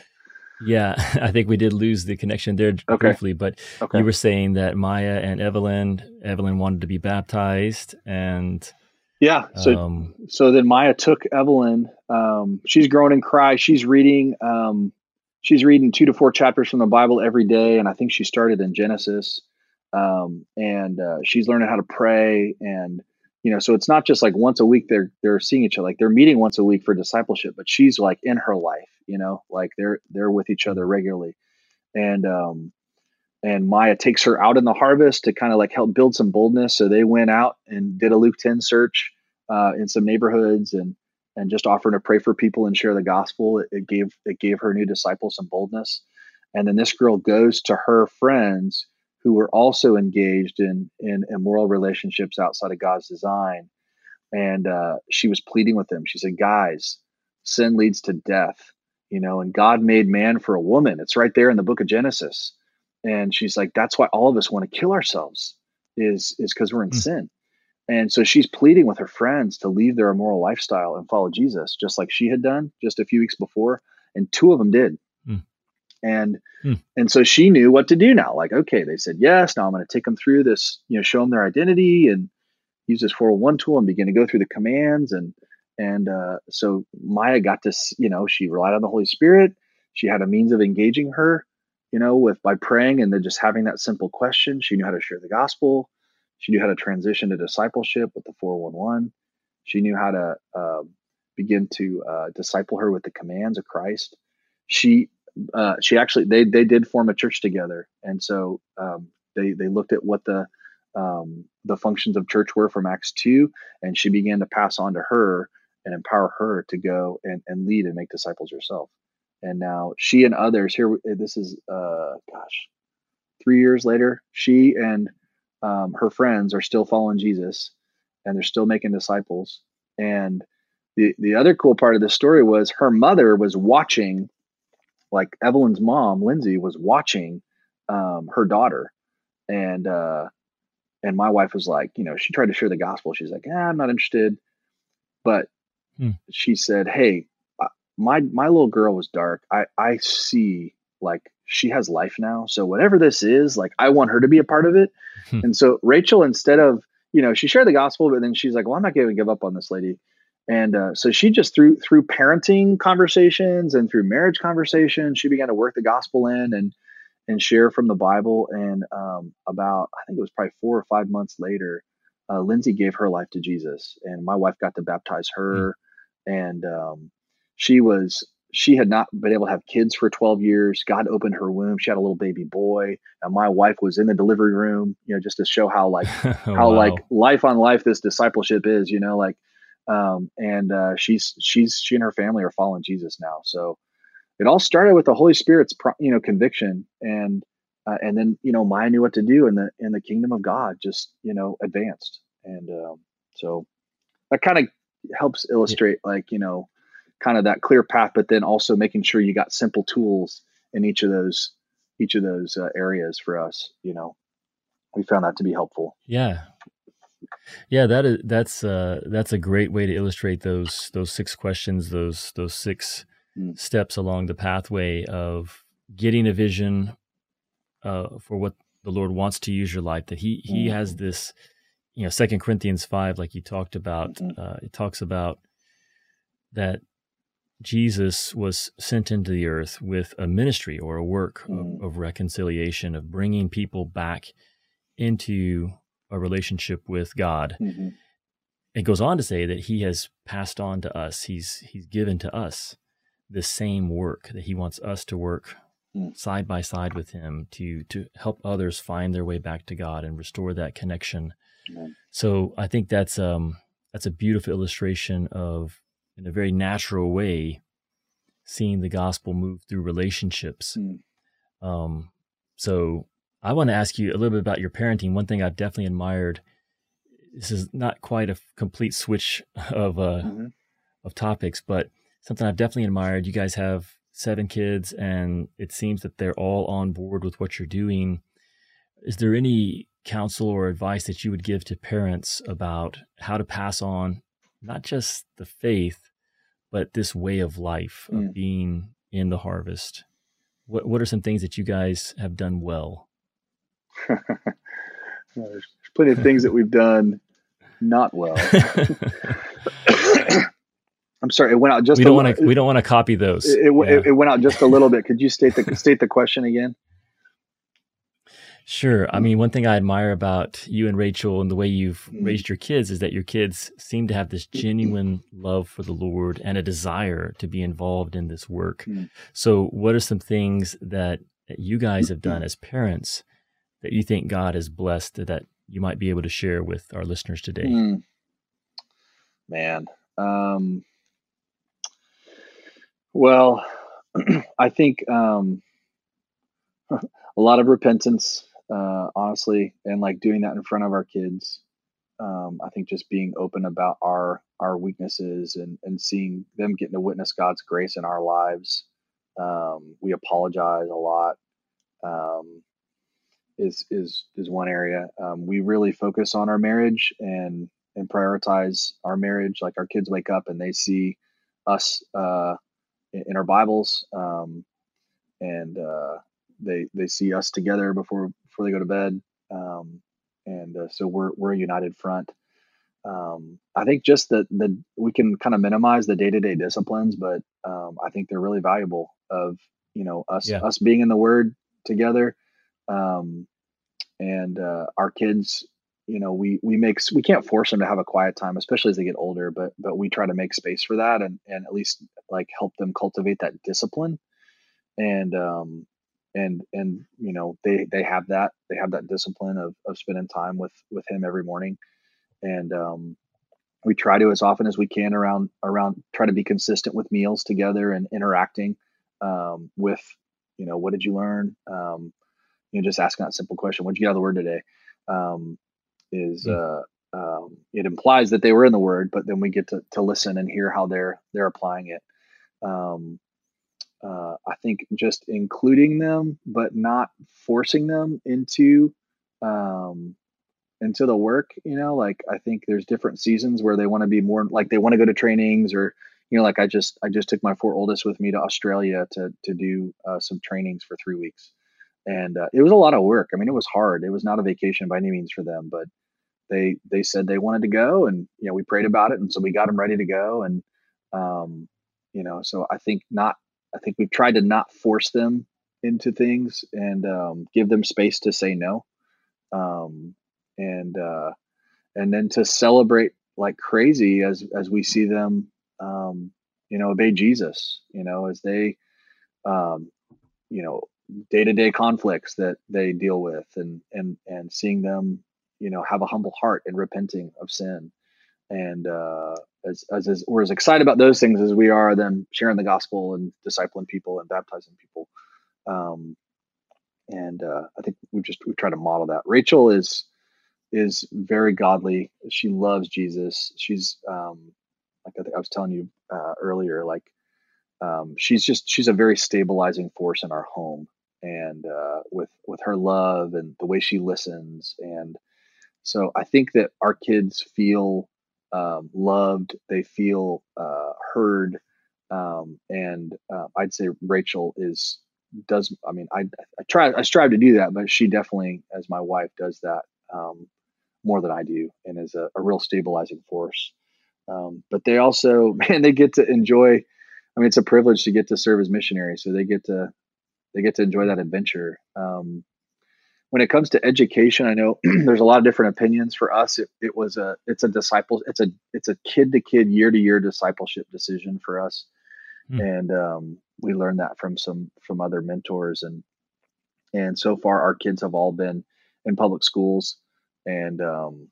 Yeah, I think we did lose the connection there okay. briefly, but okay. you were saying that Maya and Evelyn, Evelyn wanted to be baptized, and yeah. So um, so then Maya took Evelyn. Um, she's grown in Christ. She's reading. Um, she's reading two to four chapters from the Bible every day, and I think she started in Genesis. Um, and uh, she's learning how to pray, and you know, so it's not just like once a week they're they're seeing each other. Like they're meeting once a week for discipleship, but she's like in her life. You know, like they're they're with each other regularly, and um, and Maya takes her out in the harvest to kind of like help build some boldness. So they went out and did a Luke 10 search uh, in some neighborhoods and and just offering to pray for people and share the gospel. It, it, gave it gave her new disciples some boldness. And then this girl goes to her friends who were also engaged in in immoral relationships outside of God's design, and uh, she was pleading with them. She said, "Guys, sin leads to death." You know, and God made man for a woman. It's right there in the book of Genesis and she's like that's why all of us want to kill ourselves is is because we're in mm. sin and so she's pleading with her friends to leave their immoral lifestyle and follow jesus just like she had done just a few weeks before and two of them did mm. and mm. and so she knew what to do now like okay they said yes now i'm going to take them through this you know show them their identity and use this 401 tool and begin to go through the commands and and uh, so maya got to you know she relied on the holy spirit she had a means of engaging her you know, with by praying and then just having that simple question. She knew how to share the gospel. She knew how to transition to discipleship with the 411. She knew how to uh, begin to uh, disciple her with the commands of Christ. She uh, she actually they they did form a church together, and so um, they they looked at what the um, the functions of church were from Acts two, and she began to pass on to her and empower her to go and, and lead and make disciples herself. And now she and others here this is uh gosh three years later she and um, her friends are still following jesus and they're still making disciples. And the the other cool part of the story was her mother was watching like evelyn's mom lindsay was watching um, her daughter. And uh and my wife was like you know she tried to share the gospel. She's like ah, i'm not interested. But hmm. she said hey my my little girl was dark. I I see like she has life now. So whatever this is, like I want her to be a part of it. Hmm. And so Rachel, instead of you know, she shared the gospel, but then she's like, well, I'm not going to give up on this lady. And uh, so she just through through parenting conversations and through marriage conversations, she began to work the gospel in and and share from the Bible. And um, about I think it was probably four or five months later, uh, Lindsay gave her life to Jesus, and my wife got to baptize her. Mm. And um, she was she had not been able to have kids for 12 years. God opened her womb. She had a little baby boy. And my wife was in the delivery room, you know, just to show how like how wow. like life on life this discipleship is, you know, like um and uh she's she's she and her family are following Jesus now. So it all started with the Holy Spirit's you know conviction and uh, and then you know Maya knew what to do in the in the kingdom of God just you know advanced and um, so that kind of helps illustrate yeah. like you know kind of that clear path, but then also making sure you got simple tools in each of those each of those uh, areas for us. You know, we found that to be helpful. Yeah. Yeah, that is that's uh, that's a great way to illustrate those those six questions, those those six mm. steps along the pathway of getting a vision uh, for what the Lord wants to use your life. That He He mm. has this, you know, Second Corinthians five, like you talked about. Mm-hmm. Uh, it talks about that Jesus was sent into the earth with a ministry or a work mm. of, of reconciliation, of bringing people back into a relationship with God. Mm-hmm. It goes on to say that he has passed on to us. He's he's given to us the same work that he wants us to work mm. side by side with him to to help others find their way back to God and restore that connection. So I think that's um that's a beautiful illustration of in a very natural way seeing the gospel move through relationships. Mm. Um so I want to ask you a little bit about your parenting. One thing I've definitely admired. This is not quite a complete switch of uh, mm-hmm. of topics, but something I've definitely admired. You guys have seven kids, and it seems that they're all on board with what you're doing. Is there any counsel or advice that you would give to parents about how to pass on not just the faith, but this way of life of mm. being in the harvest? What What are some things that you guys have done well? there's plenty of things that we've done not well. I'm sorry, it went out just. We don't want to. We don't want to copy those. It, it, yeah. it, went out just a little bit. Could you state the state the question again? Sure. I mean, one thing I admire about you and Rachel and the way you've mm. raised your kids is that your kids seem to have this genuine love for the Lord and a desire to be involved in this work. Mm. So, what are some things that, that you guys have done as parents that you think God has blessed that you might be able to share with our listeners today? Mm. Man, um, well, I think um, a lot of repentance, uh, honestly, and like doing that in front of our kids. Um, I think just being open about our our weaknesses and and seeing them getting to witness God's grace in our lives. Um, we apologize a lot. Um, is is is one area. Um, we really focus on our marriage and and prioritize our marriage. Like our kids wake up and they see us uh, in, in, our Bibles, um, and uh, they they see us together before before they go to bed. Um, and uh, so we're we're a united front. Um, I think just that the we can kind of minimize the day to day disciplines, but um, I think they're really valuable. Of you know us yeah. us being in the Word together um, and uh, our kids you know we we make we can't force them to have a quiet time especially as they get older but but we try to make space for that and and at least like help them cultivate that discipline and um and and you know they they have that they have that discipline of of spending time with with him every morning and um we try to as often as we can around around try to be consistent with meals together and interacting um, with you know what did you learn um, you know, just asking that simple question, what did you get out of the word today?" Um, is mm. uh, um, it implies that they were in the word, but then we get to, to listen and hear how they're they're applying it. Uh, I think just including them, but not forcing them into um, into the work. You know, like I think there's different seasons where they want to be more like they want to go to trainings or you know, like I just I just took my four oldest with me to Australia to to do uh, some trainings for three weeks and uh, it was a lot of work. I mean, it was hard. It was not a vacation by any means for them, but they they said they wanted to go, and you know, we prayed about it, and so we got them ready to go, and um, you know, so I think not. I think we've tried to not force them into things and um, give them space to say no, um, and uh, and then to celebrate like crazy as as we see them, um, you know, obey Jesus. You know, as they, um, you know, day-to-day conflicts that they deal with and and and seeing them you know have a humble heart and repenting of sin and uh, as, as, as we're as excited about those things as we are them sharing the gospel and discipling people and baptizing people. Um, and uh, i think we just we try to model that. Rachel is is very godly. She loves jesus. She's um, like i think i was telling you uh, earlier like um, she's just she's a very stabilizing force in our home and uh, with with her love and the way she listens. And so I think that our kids feel um, loved, they feel uh, heard, um, and uh, I'd say Rachel is does. I mean, I I try I strive to do that, but she definitely, as my wife, does that um, more than I do, and is a, a real stabilizing force. Um, but they also, man, they get to enjoy. I mean, it's a privilege to get to serve as missionaries, so they get to they get to enjoy that adventure. Um, when it comes to education, I know there's a lot of different opinions. For us, it, it was a it's a disciple it's a it's a kid to kid year to year discipleship decision for us, hmm. and um, we learned that from some from other mentors. And and so far our kids have all been in public schools. And um,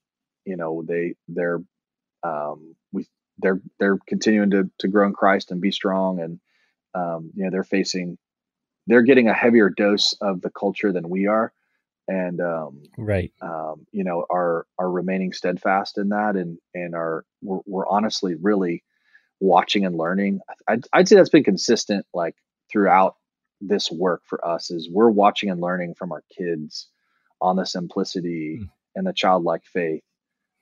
you know they they're um, we they're they're continuing to to grow in Christ and be strong. And um, you know they're facing they're getting a heavier dose of the culture than we are and um, right um, you know are are remaining steadfast in that and and are we're, we're honestly really watching and learning I'd, I'd say that's been consistent like throughout this work for us is we're watching and learning from our kids on the simplicity mm. and the childlike faith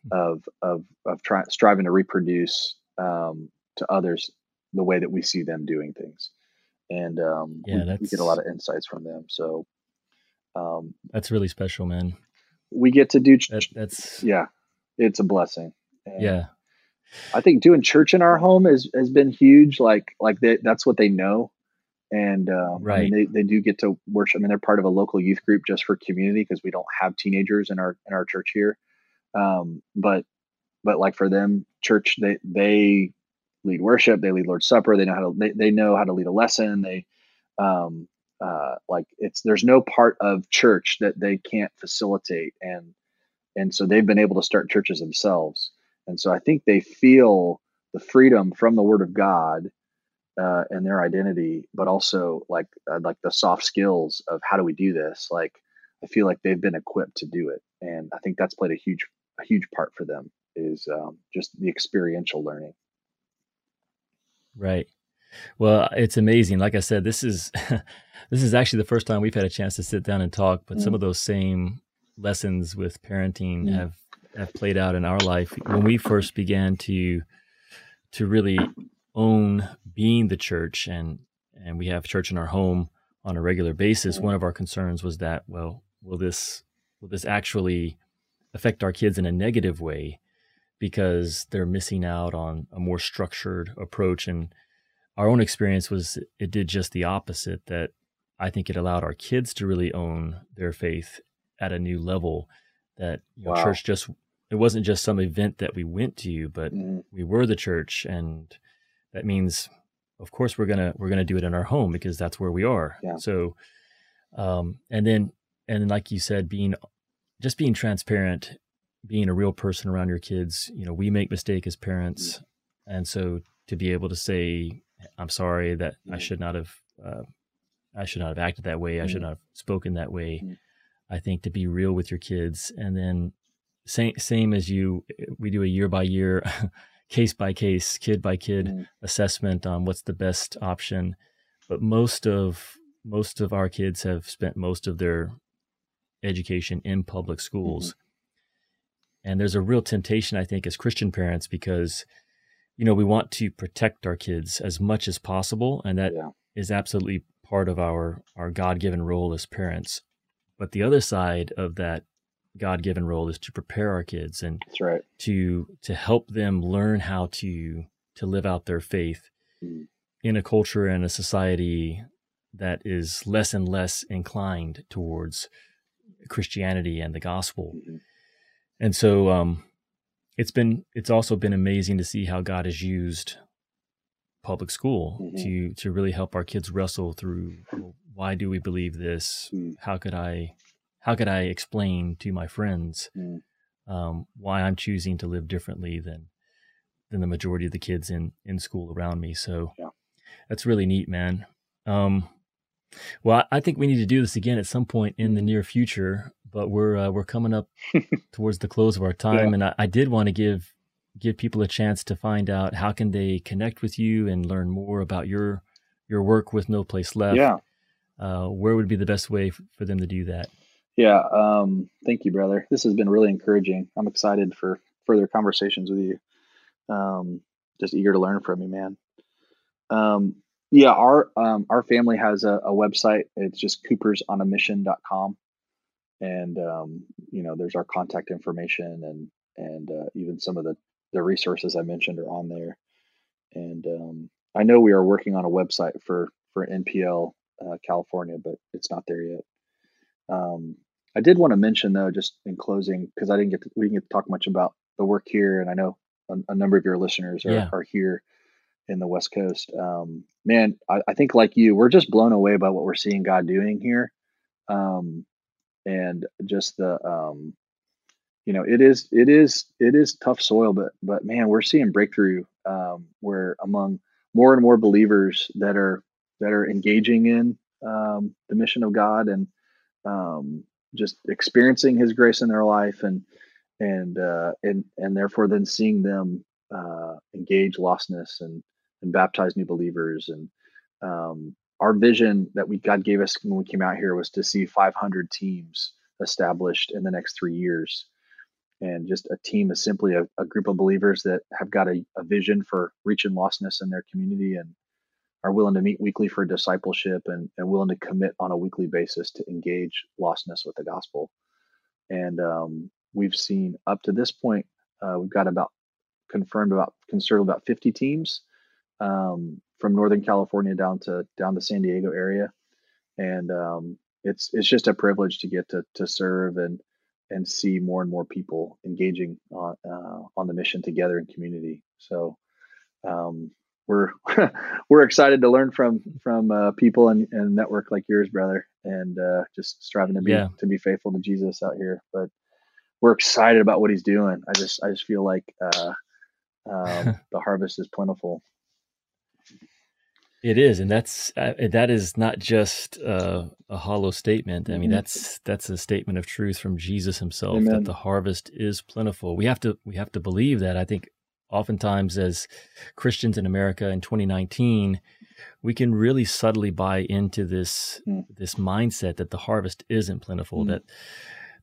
hmm. of of of trying striving to reproduce um, to others the way that we see them doing things and um, yeah, we, we, get a lot of insights from them so um, that's really special, man. We get to do. Ch- that, that's yeah, it's a blessing. And yeah, I think doing church in our home has has been huge. Like like they, that's what they know, and um, right. I mean, they they do get to worship. I mean, they're part of a local youth group just for community because we don't have teenagers in our in our church here. Um, but but like for them, church they they lead worship, they lead Lord's Supper, they know how to they, they know how to lead a lesson. They um, uh, like it's there's no part of church that they can't facilitate and and so they've been able to start churches themselves. And so i think they feel the freedom from the word of god uh, and their identity but also like uh, like the soft skills of how do we do this? Like i feel like they've been equipped to do it and i think that's played a huge a huge part for them is um, just the experiential learning. Right well, it's amazing. Like I said, this is this is actually the first time we've had a chance to sit down and talk. But mm. some of those same lessons with parenting mm. have have played out in our life when we first began to to really own being the church and and we have church in our home on a regular basis. One of our concerns was that well, will this will this actually affect our kids in a negative way because they're missing out on a more structured approach and our own experience was it did just the opposite that I think it allowed our kids to really own their faith at a new level that you know, wow. church just it wasn't just some event that we went to but mm. we were the church and that means of course we're gonna we're gonna do it in our home because that's where we are yeah. so um and then and then like you said being just being transparent being a real person around your kids you know we make mistake as parents mm. and so to be able to say I'm sorry that mm. I should not have uh, I should not have acted that way. I should mm. not have spoken that way. Mm. I think to be real with your kids, and then same same as you, we do a year by year, case by case, kid by kid mm. assessment on what's the best option. But most of most of our kids have spent most of their education in public schools. Mm-hmm. And there's a real temptation, I think, as Christian parents, because you know, we want to protect our kids as much as possible, and that yeah. is absolutely part of our our God given role as parents. But the other side of that God given role is to prepare our kids and right. to to help them learn how to to live out their faith mm. in a culture and a society that is less and less inclined towards Christianity and the gospel. Mm-hmm. And so um, it's been it's also been amazing to see how God has used public school mm-hmm. to to really help our kids wrestle through well, why do we believe this? Mm. How could I how could I explain to my friends mm. um, why I'm choosing to live differently than than the majority of the kids in in school around me? So yeah. that's really neat, man. Um, well, I think we need to do this again at some point in the mm-hmm. near future, but we're uh, we're coming up towards the close of our time, yeah. and I, I did want to give give people a chance to find out how can they connect with you and learn more about your your work with No Place Left. Yeah, uh, where would be the best way f- for them to do that? Yeah. Um, thank you, brother. This has been really encouraging. I'm excited for further conversations with you. Um, just eager to learn from you, man. Um, yeah, our um, our family has a, a website. It's just coopersonamission.com. And um, you know, there's our contact information and and uh, even some of the the resources I mentioned are on there. And um, I know we are working on a website for for NPL uh, California, but it's not there yet. Um, I did want to mention though, just in closing, because I didn't get to, we didn't get to talk much about the work here, and I know a, a number of your listeners are, Yeah. are here in the West Coast. Um, man, I, I think like you, we're just blown away by what we're seeing God doing here, um, and just the um, you know it is it is it is tough soil, but but man, we're seeing breakthrough um, where among more and more believers that are that are engaging in um, the mission of God and um, just experiencing His grace in their life and and uh, and and therefore then seeing them uh, engage lostness and and baptize new believers and um, our vision that we God gave us when we came out here was to see 500 teams established in the next three years and just a team is simply a, a group of believers that have got a, a vision for reaching lostness in their community and are willing to meet weekly for discipleship and, and willing to commit on a weekly basis to engage lostness with the gospel. And um, we've seen up to this point, uh, we've got about confirmed about conserved about 50 teams um, from Northern California down to down the San Diego area, and um, it's it's just a privilege to get to to serve and and see more and more people engaging on uh, on the mission together in community. So um, we're we're excited to learn from from uh, people and, and network like yours, brother, and uh, just striving to be Yeah. to be faithful to Jesus out here. But we're excited about what he's doing. I just I just feel like uh, um, the harvest is plentiful. It is, and that's uh, that is not just uh, a hollow statement. I mean, Mhm. that's that's a statement of truth from Jesus Himself Amen. that the harvest is plentiful. We have to we have to believe that. I think oftentimes as Christians in America in 2019, we can really subtly buy into this Mm. this mindset that the harvest isn't plentiful. Mm. That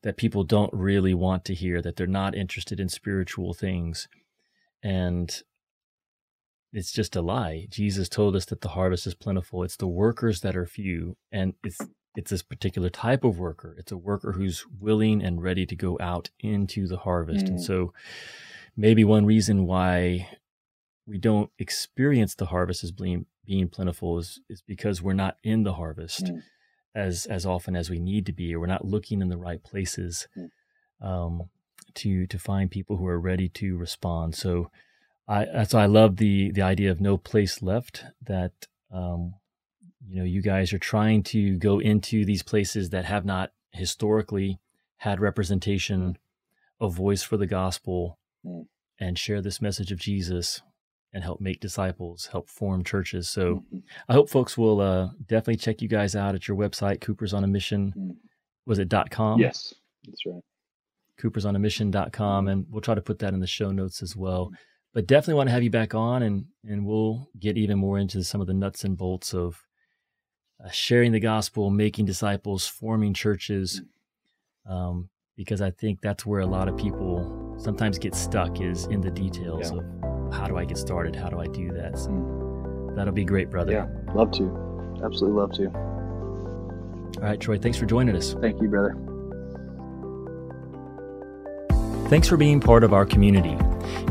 that people don't really want to hear. That they're not interested in spiritual things, and it's just a lie. Jesus told us that the harvest is plentiful. It's the workers that are few, and it's it's this particular type of worker. It's a worker who's willing and ready to go out into the harvest. And Mm. so, maybe one reason why we don't experience the harvest as being being plentiful is is because we're not in the harvest Mm. as as often as we need to be, or we're not looking in the right places Mm. um, to to find people who are ready to respond. So I that's why I love the the idea of no place left. That um, you know you guys are trying to go into these places that have not historically had representation, a voice for the gospel, Mm. and share this message of Jesus and help make disciples, help form churches. So Mhm. I hope folks will uh, definitely check you guys out at your website, Cooper's on a Mission. Mm. Was it dot .com? yes, that's right. coopersonamission.com and we'll try to put that in the show notes as well but definitely want to have you back on and and we'll get even more into some of the nuts and bolts of uh, sharing the gospel making disciples forming churches um, because i think that's where a lot of people sometimes get stuck is in the details Yeah. of how do i get started how do i do that so Mm. that'll be great brother Yeah, love to. Absolutely love to. all right troy thanks for joining us Thank you, brother. Thanks for being part of our community.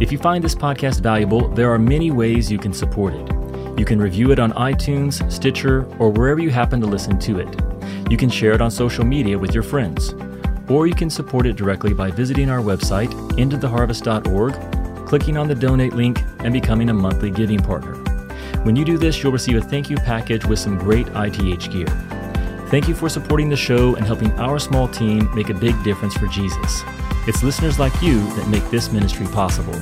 If you find this podcast valuable, there are many ways you can support it. You can review it on iTunes, Stitcher, or wherever you happen to listen to it. You can share it on social media with your friends. Or you can support it directly by visiting our website, intotheharvest.org, clicking on the donate link, and becoming a monthly giving partner. When you do this, you'll receive a thank you package with some great ITH gear. Thank you for supporting the show and helping our small team make a big difference for Jesus. It's listeners like you that make this ministry possible.